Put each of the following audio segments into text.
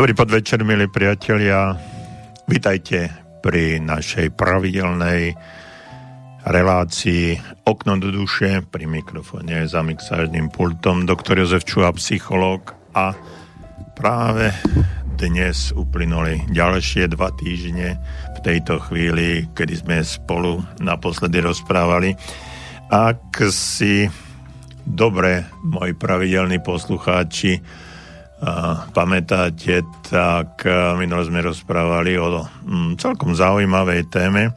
Dobrý podvečer, milí priatelia. Vítajte pri našej pravidelnej relácii Okno do duše. Pri mikrofóne za mixážnym pultom doktor Jozef Čuha, psychológ a práve dnes uplynuli ďalšie dva týždne v tejto chvíli, kedy sme spolu naposledy rozprávali. Ak si dobre, moji pravidelní poslucháči, pamätáte, tak minule sme rozprávali o mm, celkom zaujímavej téme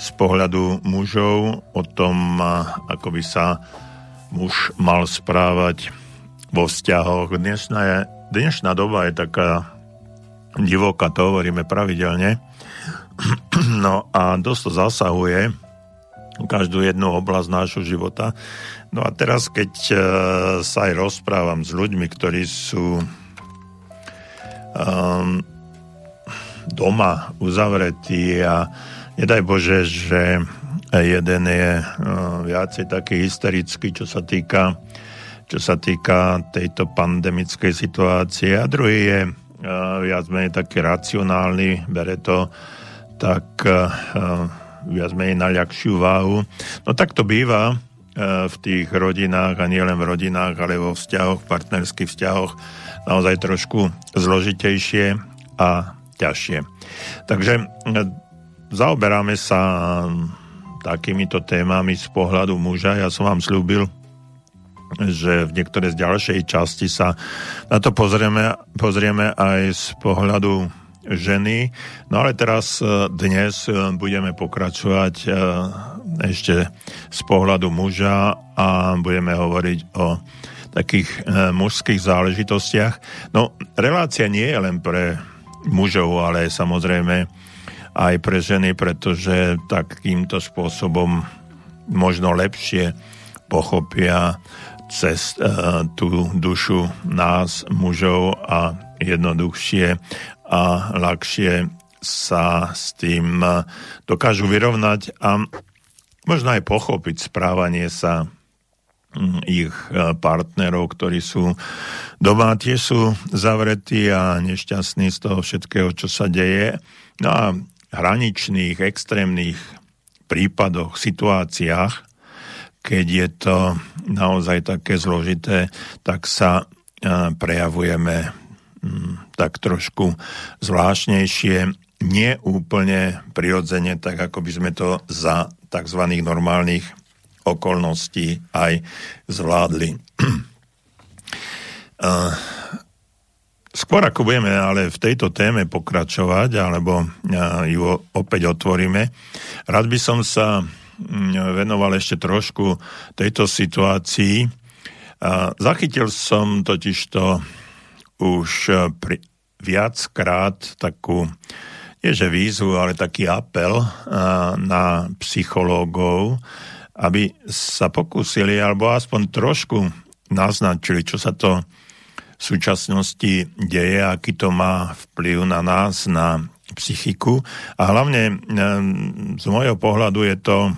z pohľadu mužov, o tom, ako by sa muž mal správať vo vzťahoch. Dnešná, je, dnešná doba je taká divoká, to hovoríme pravidelne. No a dosť to zasahuje každú jednu oblasť nášho života. No a teraz, keď uh, sa aj rozprávam s ľuďmi, ktorí sú um, doma uzavretí a nedaj Bože, že jeden je uh, viacej taký hysterický, čo sa týka čo sa týka tejto pandemickej situácie a druhý je uh, viac menej taký racionálny, bere to tak uh, viac menej na ľahšiu váhu. No tak to býva v tých rodinách a nielen v rodinách, ale vo vzťahoch, partnerských vzťahoch naozaj trošku zložitejšie a ťažšie. Takže e, zaoberáme sa takýmito témami z pohľadu muža. Ja som vám slúbil, že v niektoré z ďalšej časti sa na to pozrieme, pozrieme aj z pohľadu ženy. No ale teraz e, dnes e, budeme pokračovať ešte z pohľadu muža a budeme hovoriť o takých e, mužských záležitostiach. No, relácia nie je len pre mužov, ale samozrejme aj pre ženy, pretože takýmto spôsobom možno lepšie pochopia cez e, tú dušu nás, mužov a jednoduchšie a ľahšie sa s tým e, dokážu vyrovnať a možno aj pochopiť správanie sa ich e, partnerov, ktorí sú doma, tie sú zavretí a nešťastní z toho všetkého, čo sa deje. No a hraničných, extrémnych prípadoch, situáciách, keď je to naozaj také zložité, tak sa e, prejavujeme tak trošku zvláštnejšie, nie úplne prirodzene, tak ako by sme to za tzv. normálnych okolností aj zvládli. Skôr ako budeme ale v tejto téme pokračovať, alebo ju opäť otvoríme, rád by som sa mm, venoval ešte trošku tejto situácii. Zachytil som totižto už pri, viackrát takú, nie že výzvu, ale taký apel na psychológov, aby sa pokúsili alebo aspoň trošku naznačili, čo sa to v súčasnosti deje, aký to má vplyv na nás, na psychiku. A hlavne z môjho pohľadu je to,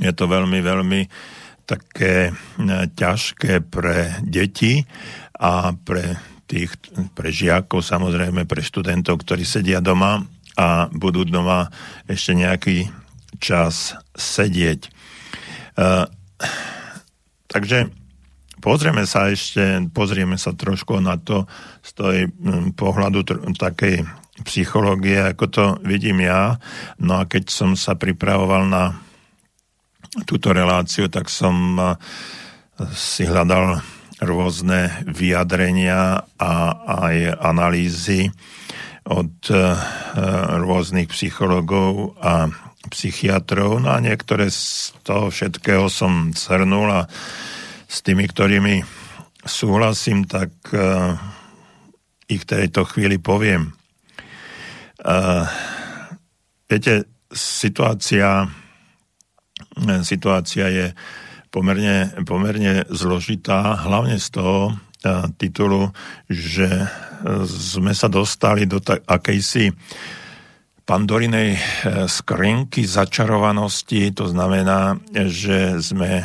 je to veľmi, veľmi také ťažké pre deti a pre tých, pre žiakov, samozrejme pre študentov, ktorí sedia doma a budú doma ešte nejaký čas sedieť. Uh, takže pozrieme sa ešte, pozrieme sa trošku na to z hm, pohľadu tr- takej psychológie, ako to vidím ja. No a keď som sa pripravoval na túto reláciu, tak som uh, si hľadal rôzne vyjadrenia a aj analýzy od uh, rôznych psychológov a psychiatrov, no a niektoré z toho všetkého som zhrnul a s tými, ktorými súhlasím, tak uh, ich tejto chvíli poviem. Uh, viete, situácia, situácia je pomerne, pomerne zložitá, hlavne z toho uh, titulu, že sme sa dostali do ta- akejsi pandorinej skrinky začarovanosti, to znamená, že sme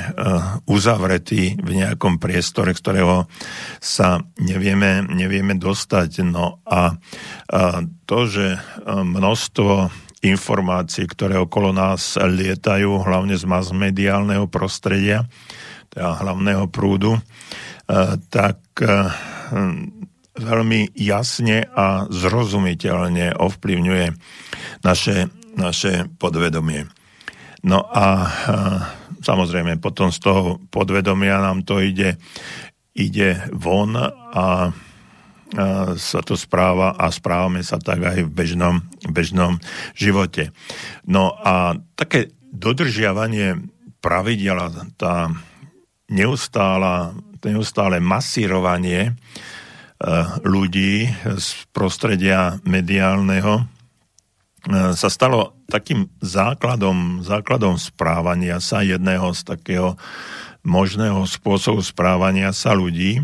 uzavretí v nejakom priestore, ktorého sa nevieme, nevieme dostať. No a to, že množstvo informácií, ktoré okolo nás lietajú, hlavne z masmediálneho prostredia, teda hlavného prúdu, tak veľmi jasne a zrozumiteľne ovplyvňuje naše, naše podvedomie. No a samozrejme potom z toho podvedomia nám to ide, ide von a sa to správa a správame sa tak aj v bežnom, bežnom živote. No a také dodržiavanie pravidela, tá neustála, neustále masírovanie Eh, ľudí z prostredia mediálneho eh, sa stalo takým základom, základom správania sa jedného z takého možného spôsobu správania sa ľudí,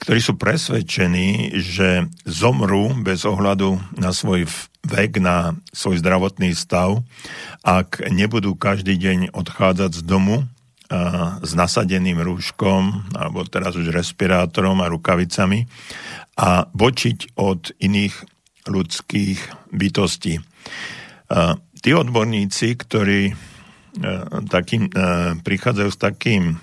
ktorí sú presvedčení, že zomrú bez ohľadu na svoj vek, na svoj zdravotný stav, ak nebudú každý deň odchádzať z domu s nasadeným rúškom, alebo teraz už respirátorom a rukavicami a bočiť od iných ľudských bytostí. Tí odborníci, ktorí takým, prichádzajú s takým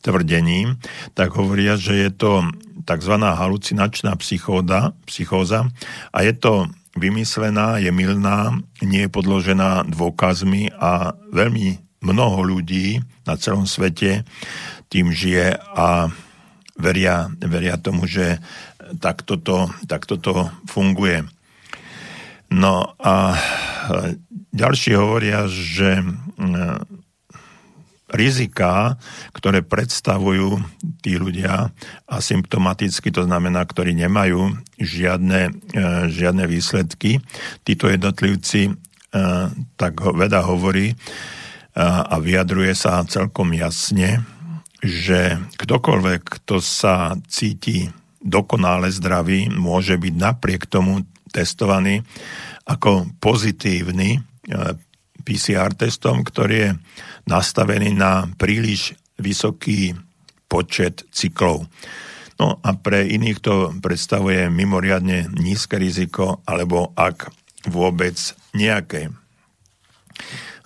tvrdením, tak hovoria, že je to tzv. halucinačná psychóza, psychóza a je to vymyslená, je milná, nie je podložená dôkazmi a veľmi mnoho ľudí na celom svete tým žije a veria, veria tomu, že takto to, takto to funguje. No a ďalší hovoria, že rizika, ktoré predstavujú tí ľudia asymptomaticky, to znamená, ktorí nemajú žiadne, žiadne výsledky, títo jednotlivci, tak veda hovorí, a vyjadruje sa celkom jasne, že ktokoľvek, kto sa cíti dokonale zdravý, môže byť napriek tomu testovaný ako pozitívny e, PCR testom, ktorý je nastavený na príliš vysoký počet cyklov. No a pre iných to predstavuje mimoriadne nízke riziko, alebo ak vôbec nejaké.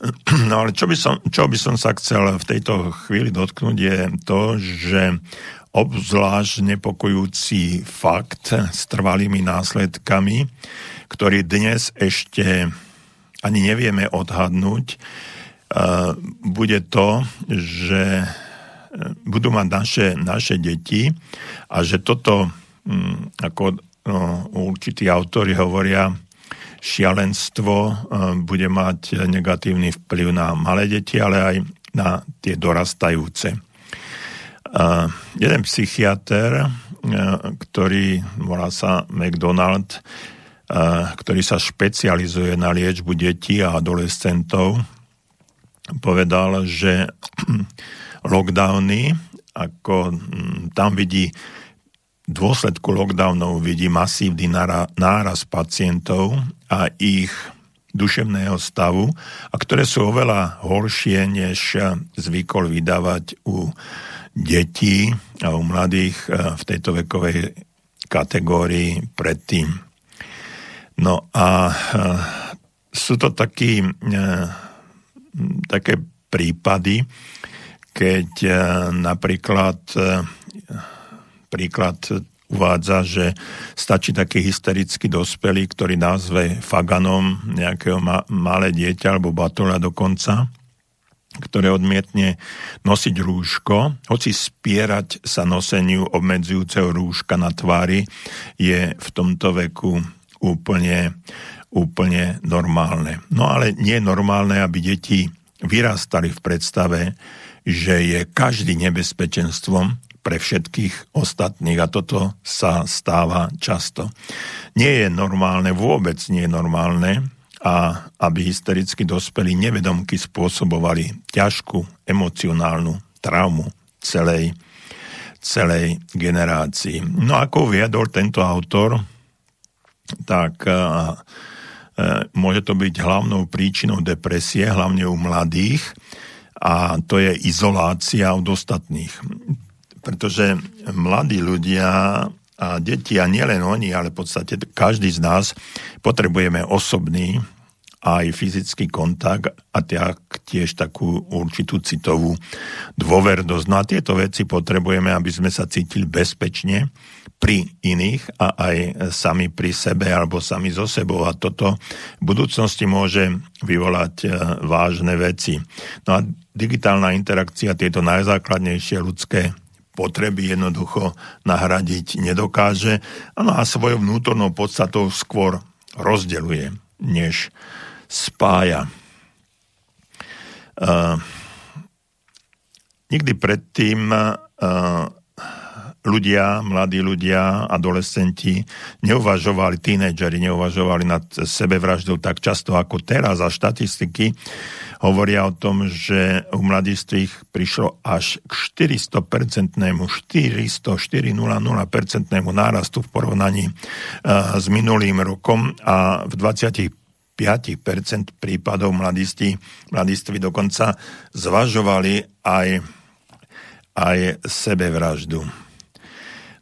No ale čo by, som, čo by som sa chcel v tejto chvíli dotknúť je to, že obzvlášť nepokojúci fakt s trvalými následkami, ktorý dnes ešte ani nevieme odhadnúť, bude to, že e, budú mať naše, naše deti a že toto, mm, ako no, určití autory hovoria, šialenstvo eh, bude mať negatívny vplyv na malé deti, ale aj na tie dorastajúce. Eh, jeden psychiatr, eh, ktorý volá sa McDonald, ktorý sa špecializuje na liečbu detí a adolescentov, povedal, že lockdowny, ako hm, tam vidí dôsledku lockdownov vidí masívny náraz pacientov a ich duševného stavu, a ktoré sú oveľa horšie, než zvykol vydávať u detí a u mladých eh, v tejto vekovej kategórii predtým. No a eh, sú to taký, eh, také prípady, keď napríklad príklad uvádza, že stačí taký hysterický dospelý, ktorý názve faganom nejakého ma- malé dieťa alebo batola dokonca, ktoré odmietne nosiť rúško, hoci spierať sa noseniu obmedzujúceho rúška na tvári je v tomto veku úplne, úplne normálne. No ale nie je normálne, aby deti vyrastali v predstave, že je každý nebezpečenstvom, pre všetkých ostatných a toto sa stáva často. Nie je normálne, vôbec nie je normálne, a aby hystericky dospelí nevedomky spôsobovali ťažkú emocionálnu traumu celej, celej generácii. No ako viedol tento autor, tak môže to byť hlavnou príčinou depresie, hlavne u mladých, a to je izolácia od ostatných. Pretože mladí ľudia a deti, a nielen oni, ale v podstate každý z nás potrebujeme osobný aj fyzický kontakt a tiež takú určitú citovú dôvernosť. No a tieto veci potrebujeme, aby sme sa cítili bezpečne pri iných a aj sami pri sebe alebo sami so sebou. A toto v budúcnosti môže vyvolať e, vážne veci. No a digitálna interakcia, tieto najzákladnejšie ľudské potreby jednoducho nahradiť nedokáže. Ano a svojou vnútornou podstatou skôr rozdeluje, než spája. Uh, nikdy predtým uh, ľudia, mladí ľudia, adolescenti neuvažovali, tínejdžeri neuvažovali nad sebevraždou tak často ako teraz. A štatistiky hovoria o tom, že u mladistvých prišlo až k 400-percentnému, 400, 400 percentnému nárastu v porovnaní uh, s minulým rokom. A v 20 5% prípadov mladiství, mladiství dokonca zvažovali aj, aj sebevraždu.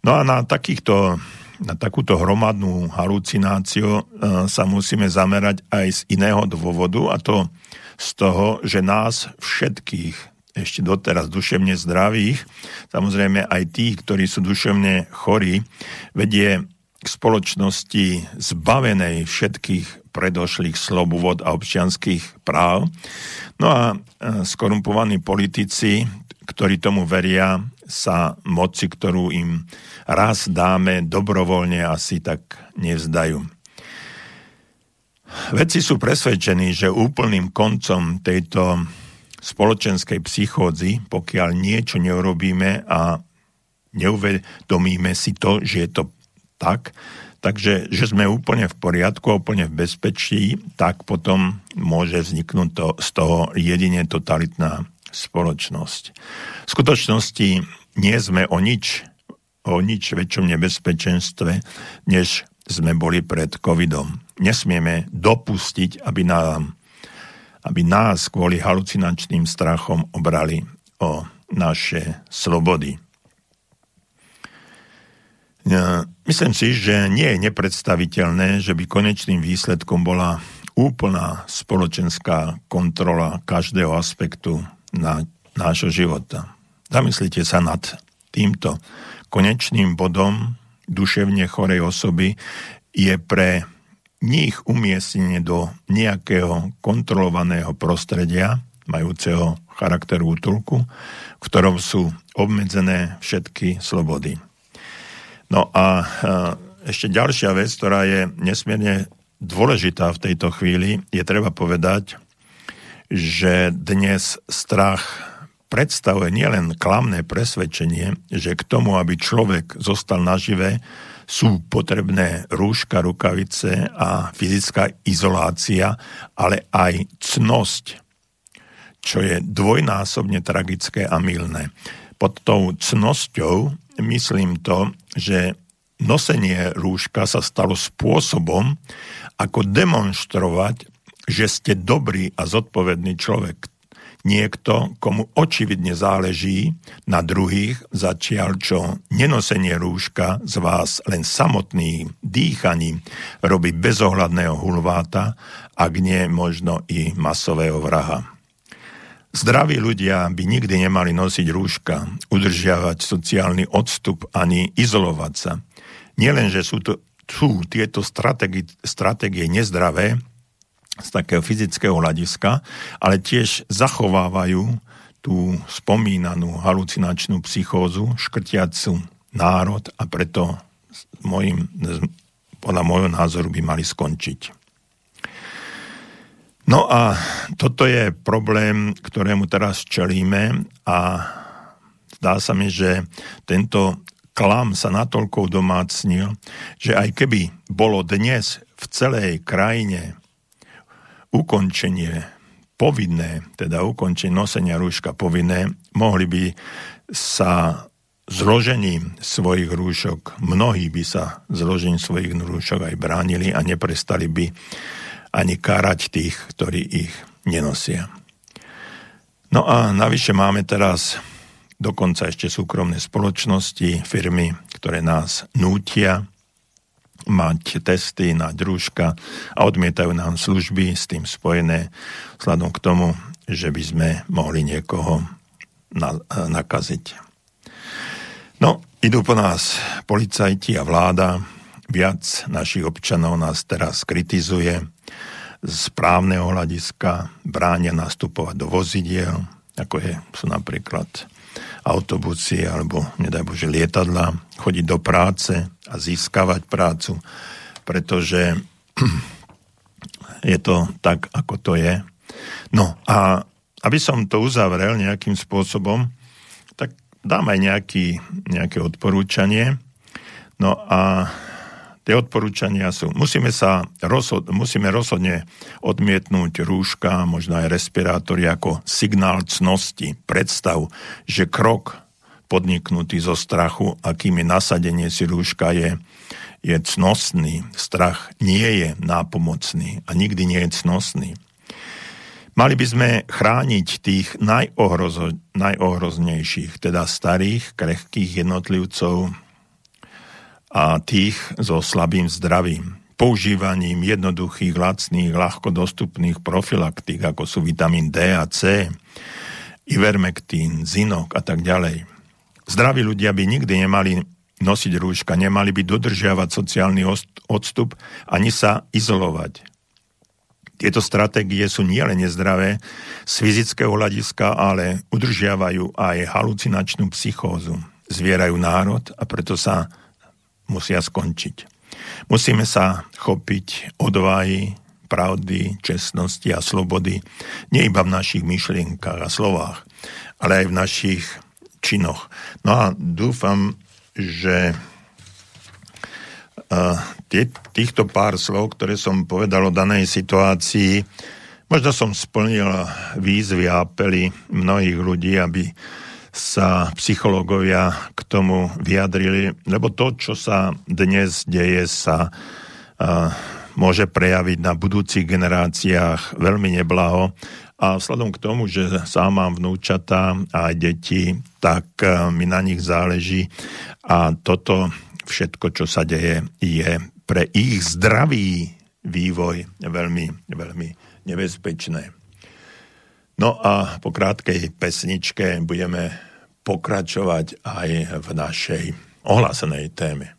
No a na takýchto na takúto hromadnú halucináciu e, sa musíme zamerať aj z iného dôvodu a to z toho, že nás všetkých ešte doteraz duševne zdravých, samozrejme aj tých, ktorí sú duševne chorí, vedie k spoločnosti zbavenej všetkých predošlých slobôd a občianských práv. No a e, skorumpovaní politici, ktorí tomu veria, sa moci, ktorú im raz dáme, dobrovoľne asi tak nevzdajú. Vedci sú presvedčení, že úplným koncom tejto spoločenskej psychózy, pokiaľ niečo neurobíme a neuvedomíme si to, že je to tak, Takže, že sme úplne v poriadku, úplne v bezpečí, tak potom môže vzniknúť to, z toho jedine totalitná spoločnosť. V skutočnosti nie sme o nič, o nič väčšom nebezpečenstve, než sme boli pred covidom. Nesmieme dopustiť, aby, nám, aby nás kvôli halucinačným strachom obrali o naše slobody. Myslím si, že nie je nepredstaviteľné, že by konečným výsledkom bola úplná spoločenská kontrola každého aspektu na nášho života. Zamyslite sa nad týmto. Konečným bodom duševne chorej osoby je pre nich umiestnenie do nejakého kontrolovaného prostredia, majúceho charakteru útulku, v ktorom sú obmedzené všetky slobody. No a ešte ďalšia vec, ktorá je nesmierne dôležitá v tejto chvíli, je treba povedať, že dnes strach predstavuje nielen klamné presvedčenie, že k tomu, aby človek zostal nažive, sú potrebné rúška, rukavice a fyzická izolácia, ale aj cnosť, čo je dvojnásobne tragické a milné. Pod tou cnosťou myslím to, že nosenie rúška sa stalo spôsobom, ako demonstrovať, že ste dobrý a zodpovedný človek. Niekto, komu očividne záleží na druhých, začial čo nenosenie rúška z vás len samotným dýchaním robí bezohľadného hulváta, ak nie možno i masového vraha. Zdraví ľudia by nikdy nemali nosiť rúška, udržiavať sociálny odstup ani izolovať sa. Nielen, že sú, to, sú tieto stratégie, stratégie nezdravé z takého fyzického hľadiska, ale tiež zachovávajú tú spomínanú halucinačnú psychózu, škrtiacu národ a preto môjim, podľa môjho názoru by mali skončiť. No a toto je problém, ktorému teraz čelíme a zdá sa mi, že tento klam sa natoľko domácnil, že aj keby bolo dnes v celej krajine ukončenie povinné, teda ukončenie nosenia rúška povinné, mohli by sa zložením svojich rúšok, mnohí by sa zložením svojich rúšok aj bránili a neprestali by ani kárať tých, ktorí ich nenosia. No a navyše máme teraz dokonca ešte súkromné spoločnosti, firmy, ktoré nás nútia mať testy na družka a odmietajú nám služby s tým spojené vzhľadom k tomu, že by sme mohli niekoho na, nakaziť. No, idú po nás policajti a vláda, viac našich občanov nás teraz kritizuje z právneho hľadiska, bránia nastupovať do vozidiel, ako je, sú napríklad autobusy alebo, nedaj Bože, lietadla, chodiť do práce a získavať prácu, pretože je to tak, ako to je. No a aby som to uzavrel nejakým spôsobom, tak dám aj nejaký, nejaké odporúčanie. No a tie odporúčania sú, musíme sa rozhod, musíme rozhodne odmietnúť rúška, možno aj respirátory ako signál cnosti, predstav, že krok podniknutý zo strachu, akým je nasadenie si rúška je, je cnostný. Strach nie je nápomocný a nikdy nie je cnostný. Mali by sme chrániť tých najohrozo, najohroznejších, teda starých, krehkých jednotlivcov a tých so slabým zdravím. Používaním jednoduchých, lacných, ľahko dostupných profilaktík, ako sú vitamín D a C, ivermektín, zinok a tak ďalej. Zdraví ľudia by nikdy nemali nosiť rúška, nemali by dodržiavať sociálny odstup ani sa izolovať. Tieto stratégie sú nielen nezdravé z fyzického hľadiska, ale udržiavajú aj halucinačnú psychózu. Zvierajú národ a preto sa musia skončiť. Musíme sa chopiť odvahy, pravdy, čestnosti a slobody nie iba v našich myšlienkach a slovách, ale aj v našich činoch. No a dúfam, že týchto pár slov, ktoré som povedal o danej situácii, možno som splnil výzvy a apely mnohých ľudí, aby sa psychológovia k tomu vyjadrili, lebo to, čo sa dnes deje, sa uh, môže prejaviť na budúcich generáciách veľmi neblaho. A vzhľadom k tomu, že sám mám vnúčata a deti, tak uh, mi na nich záleží. A toto všetko, čo sa deje, je pre ich zdravý vývoj veľmi, veľmi nebezpečné. No a po krátkej pesničke budeme pokračovať aj v našej ohlásenej téme.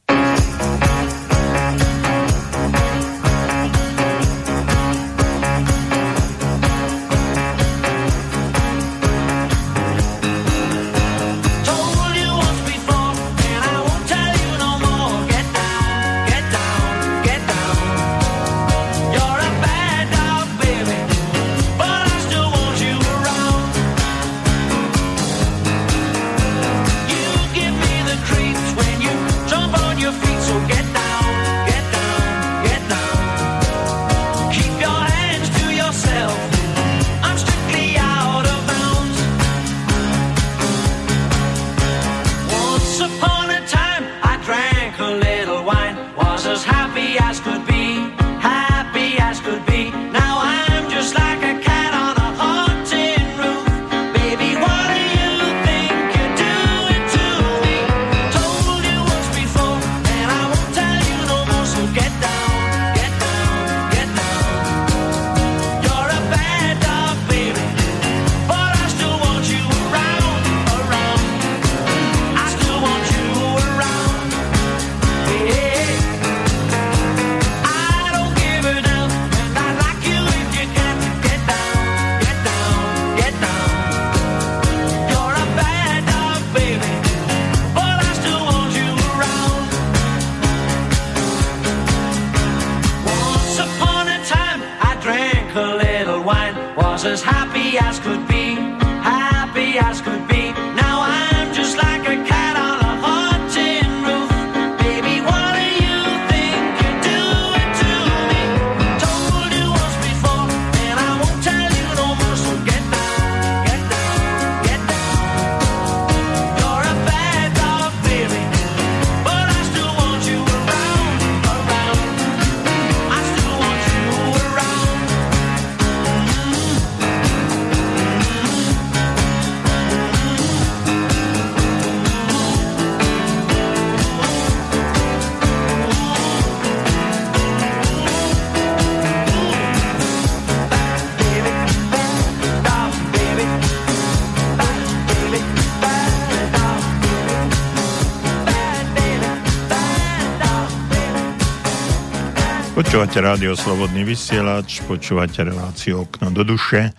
Počúvate rádio Slobodný vysielač, počúvate reláciu Okno do duše.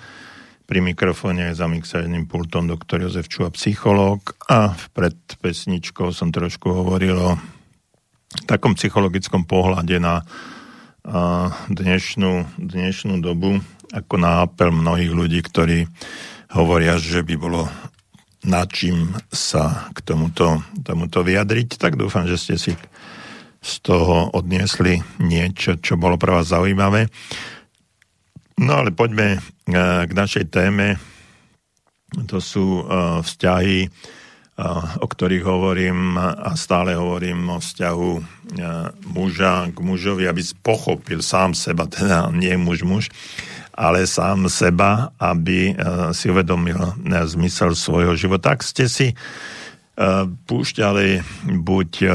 Pri mikrofóne je za mixerným pultom doktor Jozef Čuha, psychológ a pred pesničkou som trošku hovoril o takom psychologickom pohľade na dnešnú, dnešnú dobu, ako na apel mnohých ľudí, ktorí hovoria, že by bolo na čím sa k tomuto, tomuto vyjadriť, tak dúfam, že ste si z toho odniesli niečo, čo bolo pre vás zaujímavé. No ale poďme e, k našej téme. To sú e, vzťahy, e, o ktorých hovorím a stále hovorím o vzťahu muža k mužovi, aby pochopil sám seba, teda nie muž muž, ale sám seba, aby si uvedomil zmysel svojho života. Ak ste si Eh, púšťali buď eh,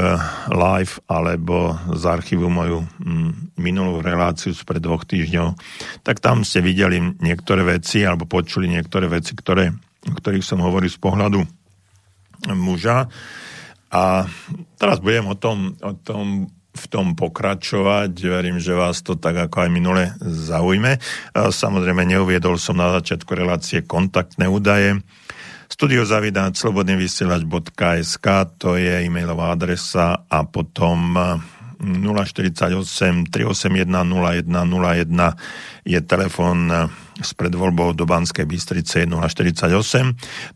live alebo z archívu moju mm, minulú reláciu spred dvoch týždňov, tak tam ste videli niektoré veci alebo počuli niektoré veci, ktoré, o ktorých som hovoril z pohľadu muža. A teraz budem o tom, o tom v tom pokračovať. Verím, že vás to tak ako aj minule zaujme. Samozrejme, neuviedol som na začiatku relácie kontaktné údaje studiozavináč slobodnyvysielač.sk to je e-mailová adresa a potom 048 381 0101 je telefon s predvoľbou do Banskej Bystrice 048.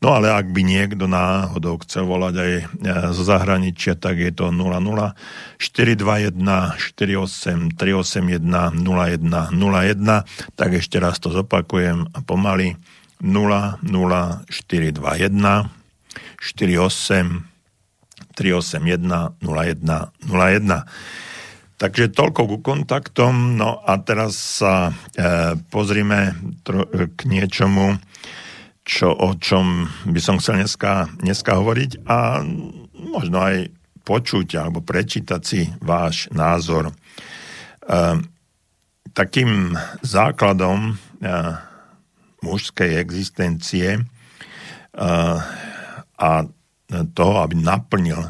No ale ak by niekto náhodou chcel volať aj e, zo zahraničia, tak je to 00 421 48 381 0101. Tak ešte raz to zopakujem a pomaly 00421 48 381 0101. Takže toľko ku kontaktom. No a teraz sa e, pozrime tro, k niečomu, čo, o čom by som chcel dneska, dneska hovoriť a možno aj počuť alebo prečítať si váš názor. E, takým základom e, mužskej existencie a toho, aby naplnil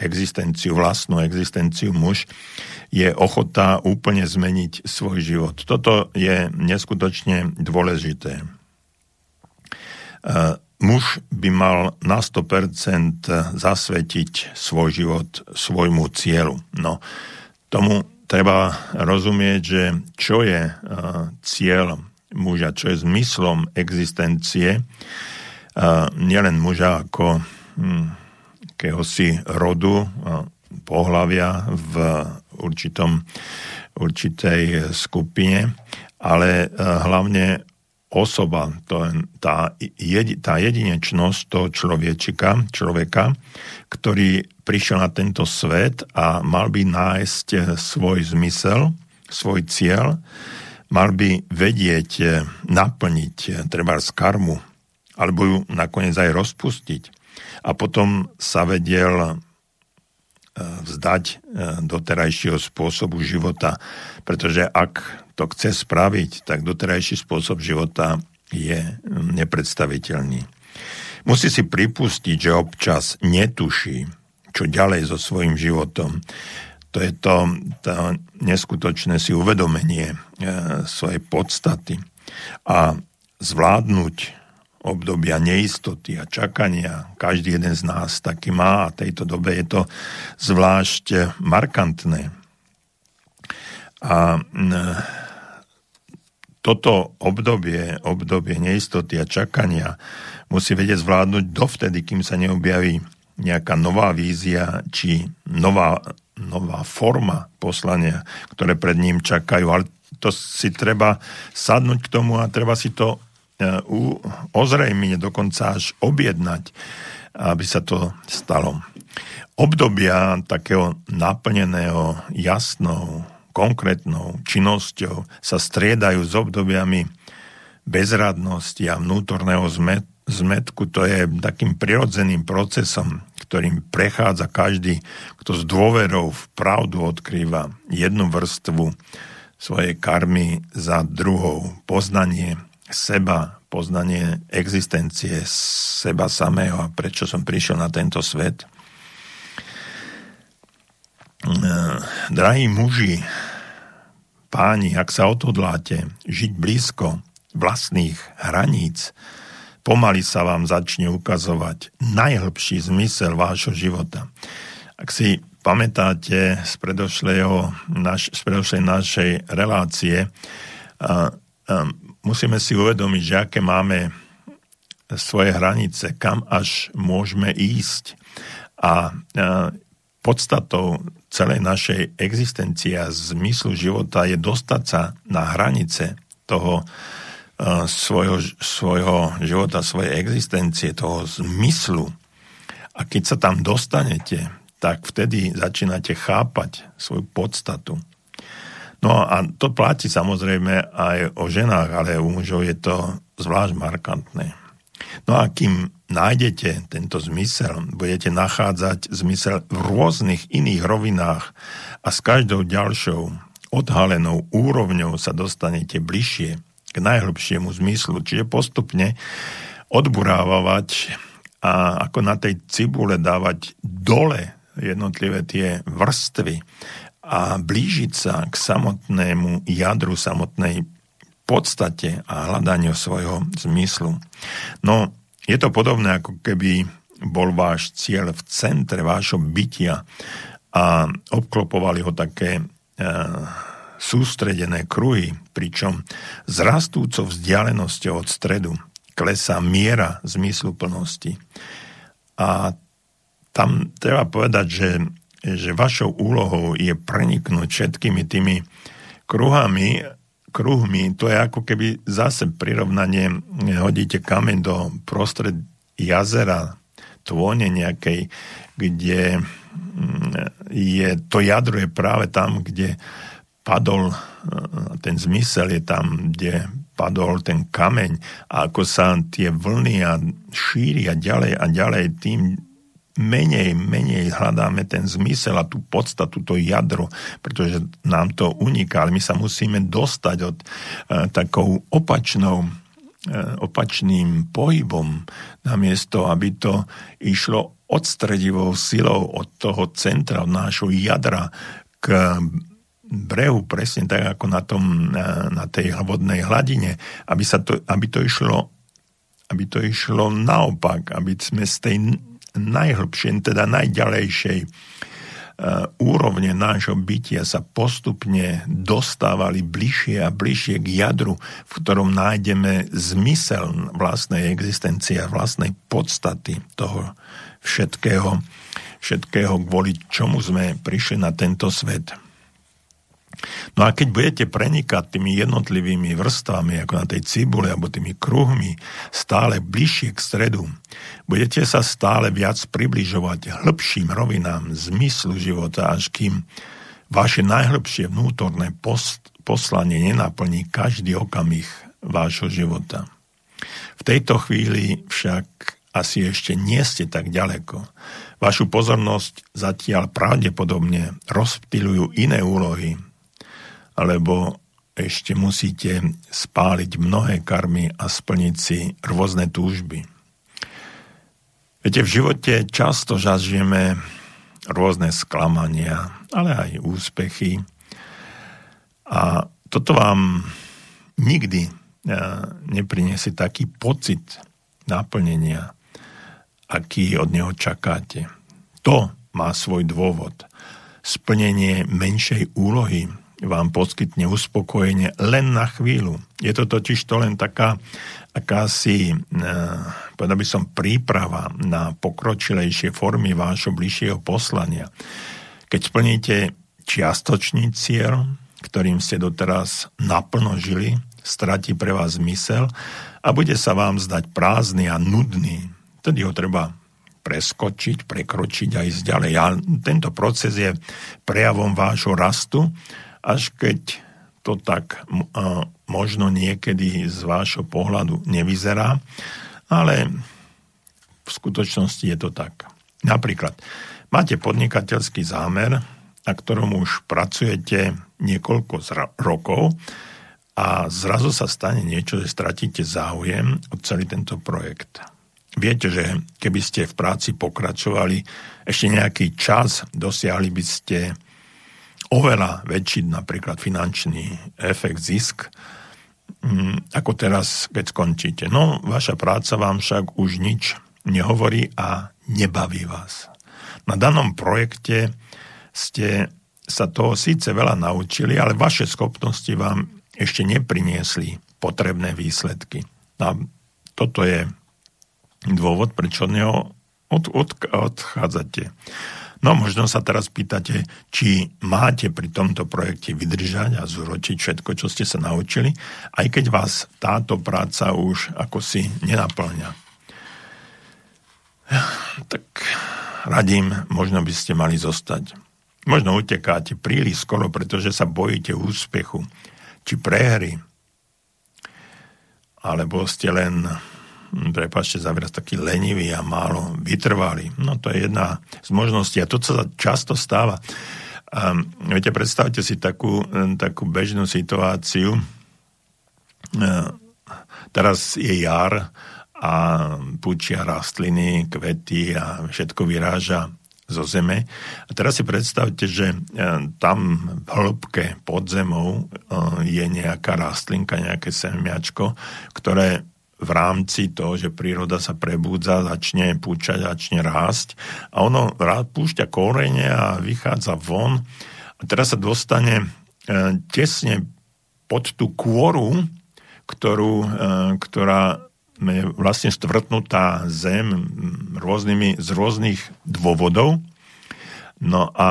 existenciu, vlastnú existenciu muž, je ochota úplne zmeniť svoj život. Toto je neskutočne dôležité. Muž by mal na 100% zasvetiť svoj život svojmu cieľu. No, tomu treba rozumieť, že čo je cieľ muža, čo je zmyslom existencie, nielen muža ako hm, kehosi rodu, pohlavia v určitom, určitej skupine, ale hlavne osoba, to je tá, tá jedinečnosť toho človečika, človeka, ktorý prišiel na tento svet a mal by nájsť svoj zmysel, svoj cieľ, mal by vedieť e, naplniť e, treba z karmu, alebo ju nakoniec aj rozpustiť. A potom sa vedel e, vzdať doterajšieho spôsobu života, pretože ak to chce spraviť, tak doterajší spôsob života je nepredstaviteľný. Musí si pripustiť, že občas netuší, čo ďalej so svojím životom to je to, to neskutočné si uvedomenie e, svojej podstaty a zvládnuť obdobia neistoty a čakania. Každý jeden z nás taký má a tejto dobe je to zvlášť markantné. A toto obdobie, obdobie neistoty a čakania musí vedieť zvládnuť dovtedy, kým sa neobjaví nejaká nová vízia či nová nová forma poslania, ktoré pred ním čakajú. Ale to si treba sadnúť k tomu a treba si to e, ozrejmiť, dokonca až objednať, aby sa to stalo. Obdobia takého naplneného jasnou, konkrétnou činnosťou sa striedajú s obdobiami bezradnosti a vnútorného zmetku. To je takým prirodzeným procesom, ktorým prechádza každý, kto s dôverou v pravdu odkrýva jednu vrstvu svojej karmy za druhou. Poznanie seba, poznanie existencie seba samého a prečo som prišiel na tento svet. Drahí muži, páni, ak sa odhodláte žiť blízko vlastných hraníc, pomaly sa vám začne ukazovať najhlbší zmysel vášho života. Ak si pamätáte z, naš, z predošlej našej relácie, a, a, musíme si uvedomiť, že aké máme svoje hranice, kam až môžeme ísť. A, a podstatou celej našej existencie a zmyslu života je dostať sa na hranice toho, svojho, svojho života, svojej existencie, toho zmyslu. A keď sa tam dostanete, tak vtedy začínate chápať svoju podstatu. No a to platí samozrejme aj o ženách, ale u mužov je to zvlášť markantné. No a kým nájdete tento zmysel, budete nachádzať zmysel v rôznych iných rovinách a s každou ďalšou odhalenou úrovňou sa dostanete bližšie k najhlbšiemu zmyslu. Čiže postupne odburávať a ako na tej cibule dávať dole jednotlivé tie vrstvy a blížiť sa k samotnému jadru, samotnej podstate a hľadaniu svojho zmyslu. No, je to podobné, ako keby bol váš cieľ v centre vášho bytia a obklopovali ho také e, sústredené kruhy, pričom s rastúcou vzdialenosťou od stredu klesá miera zmysluplnosti. A tam treba povedať, že, že vašou úlohou je preniknúť všetkými tými kruhami, kruhmi, to je ako keby zase prirovnanie, hodíte kameň do prostred jazera, tvone nejakej, kde mm, je, to jadro je práve tam, kde padol, e, ten zmysel je tam, kde padol ten kameň a ako sa tie vlny a šíria ďalej a ďalej, tým menej, menej hľadáme ten zmysel a tú podstatu, to jadro, pretože nám to uniká, ale my sa musíme dostať od e, takou opačnou e, opačným pohybom, namiesto, aby to išlo odstredivou silou od toho centra, od nášho jadra k brehu, presne tak ako na, tom, na tej vodnej hladine, aby, sa to, aby, to išlo, aby to išlo naopak, aby sme z tej najhlbšej, teda najďalejšej e, úrovne nášho bytia sa postupne dostávali bližšie a bližšie k jadru, v ktorom nájdeme zmysel vlastnej existencie a vlastnej podstaty toho všetkého, všetkého, kvôli čomu sme prišli na tento svet. No a keď budete prenikať tými jednotlivými vrstvami, ako na tej cibule, alebo tými kruhmi, stále bližšie k stredu, budete sa stále viac približovať hĺbším rovinám zmyslu života, až kým vaše najhlbšie vnútorné post, poslanie nenaplní každý okamih vášho života. V tejto chvíli však asi ešte nie ste tak ďaleko. Vašu pozornosť zatiaľ pravdepodobne rozptýľujú iné úlohy, alebo ešte musíte spáliť mnohé karmy a splniť si rôzne túžby. Viete, v živote často zažijeme rôzne sklamania, ale aj úspechy. A toto vám nikdy e, nepriniesie taký pocit naplnenia, aký od neho čakáte. To má svoj dôvod. Splnenie menšej úlohy, vám poskytne uspokojenie len na chvíľu. Je to totiž to len taká akási, eh, povedal by som, príprava na pokročilejšie formy vášho bližšieho poslania. Keď splníte čiastočný cieľ, ktorým ste doteraz naplno žili, stratí pre vás zmysel a bude sa vám zdať prázdny a nudný. Tedy ho treba preskočiť, prekročiť a ísť ďalej. A tento proces je prejavom vášho rastu až keď to tak možno niekedy z vášho pohľadu nevyzerá, ale v skutočnosti je to tak. Napríklad, máte podnikateľský zámer, na ktorom už pracujete niekoľko rokov a zrazu sa stane niečo, že stratíte záujem o celý tento projekt. Viete, že keby ste v práci pokračovali ešte nejaký čas, dosiahli by ste oveľa väčší napríklad finančný efekt, zisk, mm, ako teraz, keď skončíte. No, vaša práca vám však už nič nehovorí a nebaví vás. Na danom projekte ste sa toho síce veľa naučili, ale vaše schopnosti vám ešte nepriniesli potrebné výsledky. A toto je dôvod, prečo od neho od, od, odchádzate. No možno sa teraz pýtate, či máte pri tomto projekte vydržať a zúročiť všetko, čo ste sa naučili, aj keď vás táto práca už ako si nenaplňa. Tak radím, možno by ste mali zostať. Možno utekáte príliš skoro, pretože sa bojíte úspechu či prehry. Alebo ste len prepačte za výraz, taký lenivý a málo vytrvalý. No to je jedna z možností a to sa často stáva. Um, viete, predstavte si takú, takú bežnú situáciu. Uh, teraz je jar a pučia rastliny, kvety a všetko vyráža zo zeme. A teraz si predstavte, že tam v hĺbke pod zemou je nejaká rastlinka, nejaké semiačko, ktoré v rámci toho, že príroda sa prebúdza, začne púčať, začne rásť a ono rád púšťa korene a vychádza von a teraz sa dostane e, tesne pod tú kôru, ktorú, e, ktorá je vlastne stvrtnutá zem rôznymi, z rôznych dôvodov. No a, a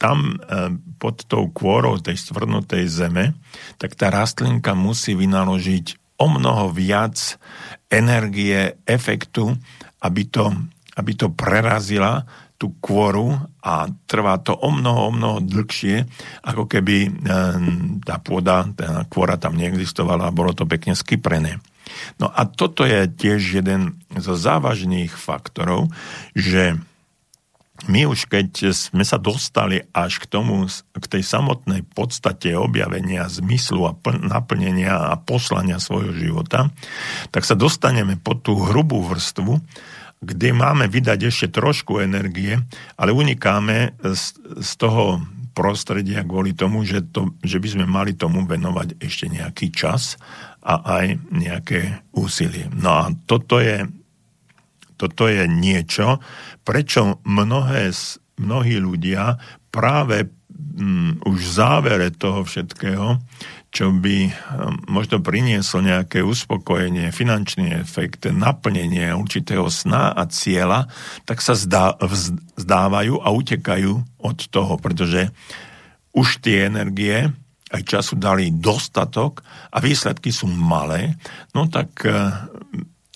tam e, pod tou kôrou tej stvrnutej zeme, tak tá rastlinka musí vynaložiť o mnoho viac energie, efektu, aby to, aby to prerazila tú kôru a trvá to o mnoho, o mnoho dlhšie, ako keby e, tá pôda, tá kôra tam neexistovala a bolo to pekne skyprené. No a toto je tiež jeden zo závažných faktorov, že my už keď sme sa dostali až k tomu, k tej samotnej podstate objavenia zmyslu a pl- naplnenia a poslania svojho života, tak sa dostaneme pod tú hrubú vrstvu, kde máme vydať ešte trošku energie, ale unikáme z, z toho prostredia kvôli tomu, že, to, že by sme mali tomu venovať ešte nejaký čas a aj nejaké úsilie. No a toto je toto je niečo, prečo mnohé, mnohí ľudia práve um, už v závere toho všetkého, čo by um, možno prinieslo nejaké uspokojenie, finančný efekt, naplnenie určitého sna a cieľa, tak sa zdá, vzdávajú a utekajú od toho, pretože už tie energie aj času dali dostatok a výsledky sú malé, no tak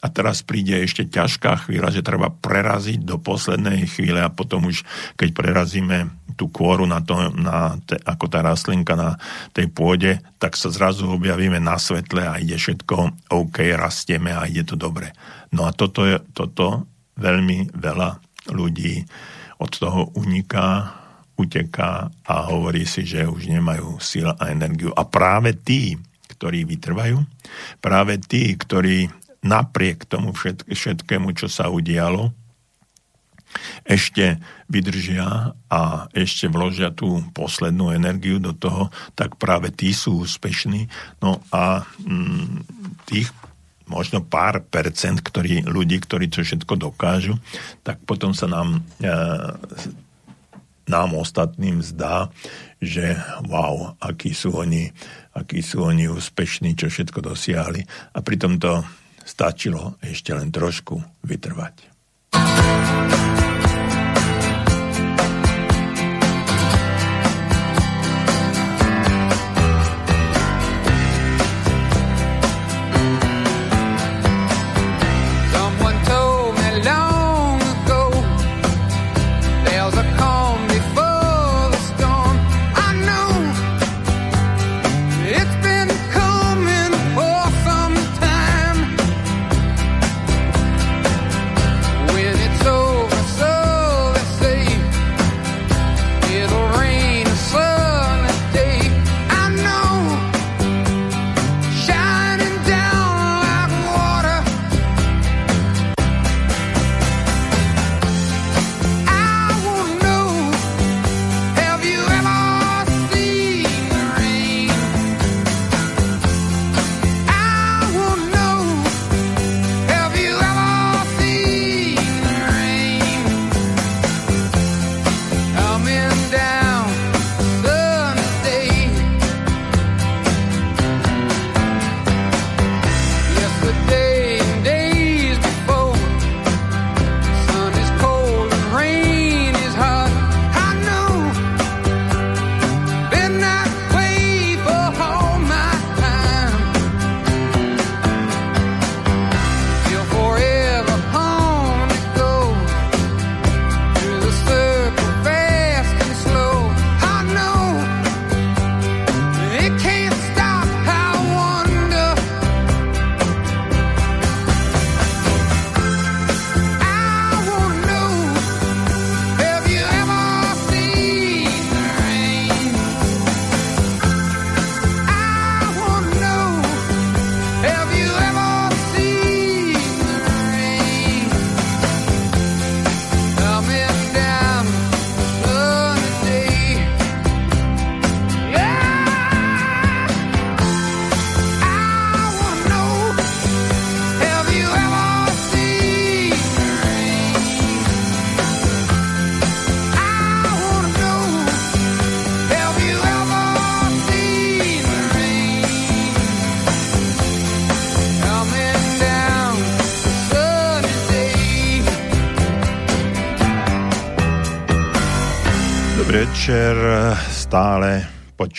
a teraz príde ešte ťažká chvíľa, že treba preraziť do poslednej chvíle a potom už, keď prerazíme tú kôru na to, na te, ako tá rastlinka na tej pôde, tak sa zrazu objavíme na svetle a ide všetko OK, rastieme a ide to dobre. No a toto, je, toto veľmi veľa ľudí od toho uniká, uteká a hovorí si, že už nemajú síl a energiu. A práve tí, ktorí vytrvajú, práve tí, ktorí napriek tomu všetkému, čo sa udialo, ešte vydržia a ešte vložia tú poslednú energiu do toho, tak práve tí sú úspešní. No a mm, tých možno pár percent ktorí, ľudí, ktorí to všetko dokážu, tak potom sa nám, e, nám ostatným zdá, že wow, akí sú oni, akí sú oni úspešní, čo všetko dosiahli. A pritom to stačilo ešte len trošku vytrvať.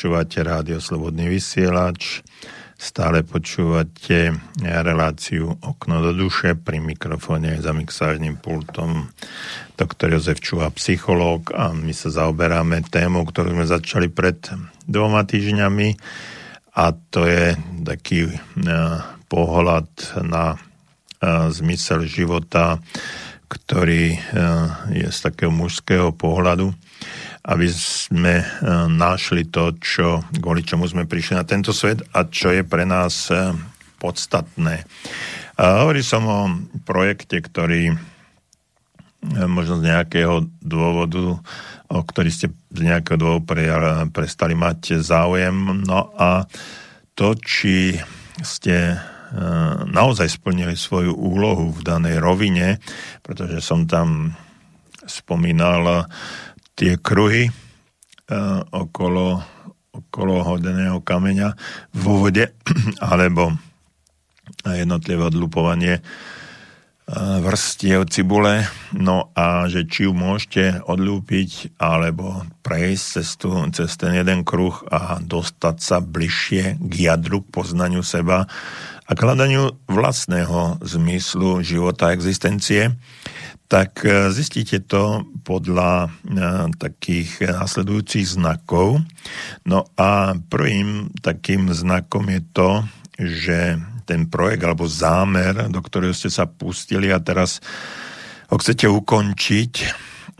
Počúvate rádio Slobodný vysielač. Stále počúvate reláciu Okno do duše pri mikrofóne za mixážnym pultom doktor Jozef Čuha, psychológ a my sa zaoberáme tému, ktorú sme začali pred dvoma týždňami a to je taký uh, pohľad na uh, zmysel života, ktorý je z takého mužského pohľadu aby sme e, našli to, čo, kvôli čomu sme prišli na tento svet a čo je pre nás e, podstatné. A hovorí som o projekte, ktorý e, možno z nejakého dôvodu, o ktorý ste z nejakého dôvodu pre, prestali mať záujem. No a to, či ste naozaj splnili svoju úlohu v danej rovine, pretože som tam spomínal tie kruhy uh, okolo, okolo hodeného kameňa vo vode, alebo jednotlivé odlupovanie uh, vrstiev cibule, no a že či ju môžete odlúpiť alebo prejsť cez, tu, cez ten jeden kruh a dostať sa bližšie k jadru, k poznaniu seba a k hľadaniu vlastného zmyslu života a existencie tak e, zistíte to podľa e, takých nasledujúcich znakov. No a prvým takým znakom je to, že ten projekt alebo zámer, do ktorého ste sa pustili a teraz ho chcete ukončiť, e,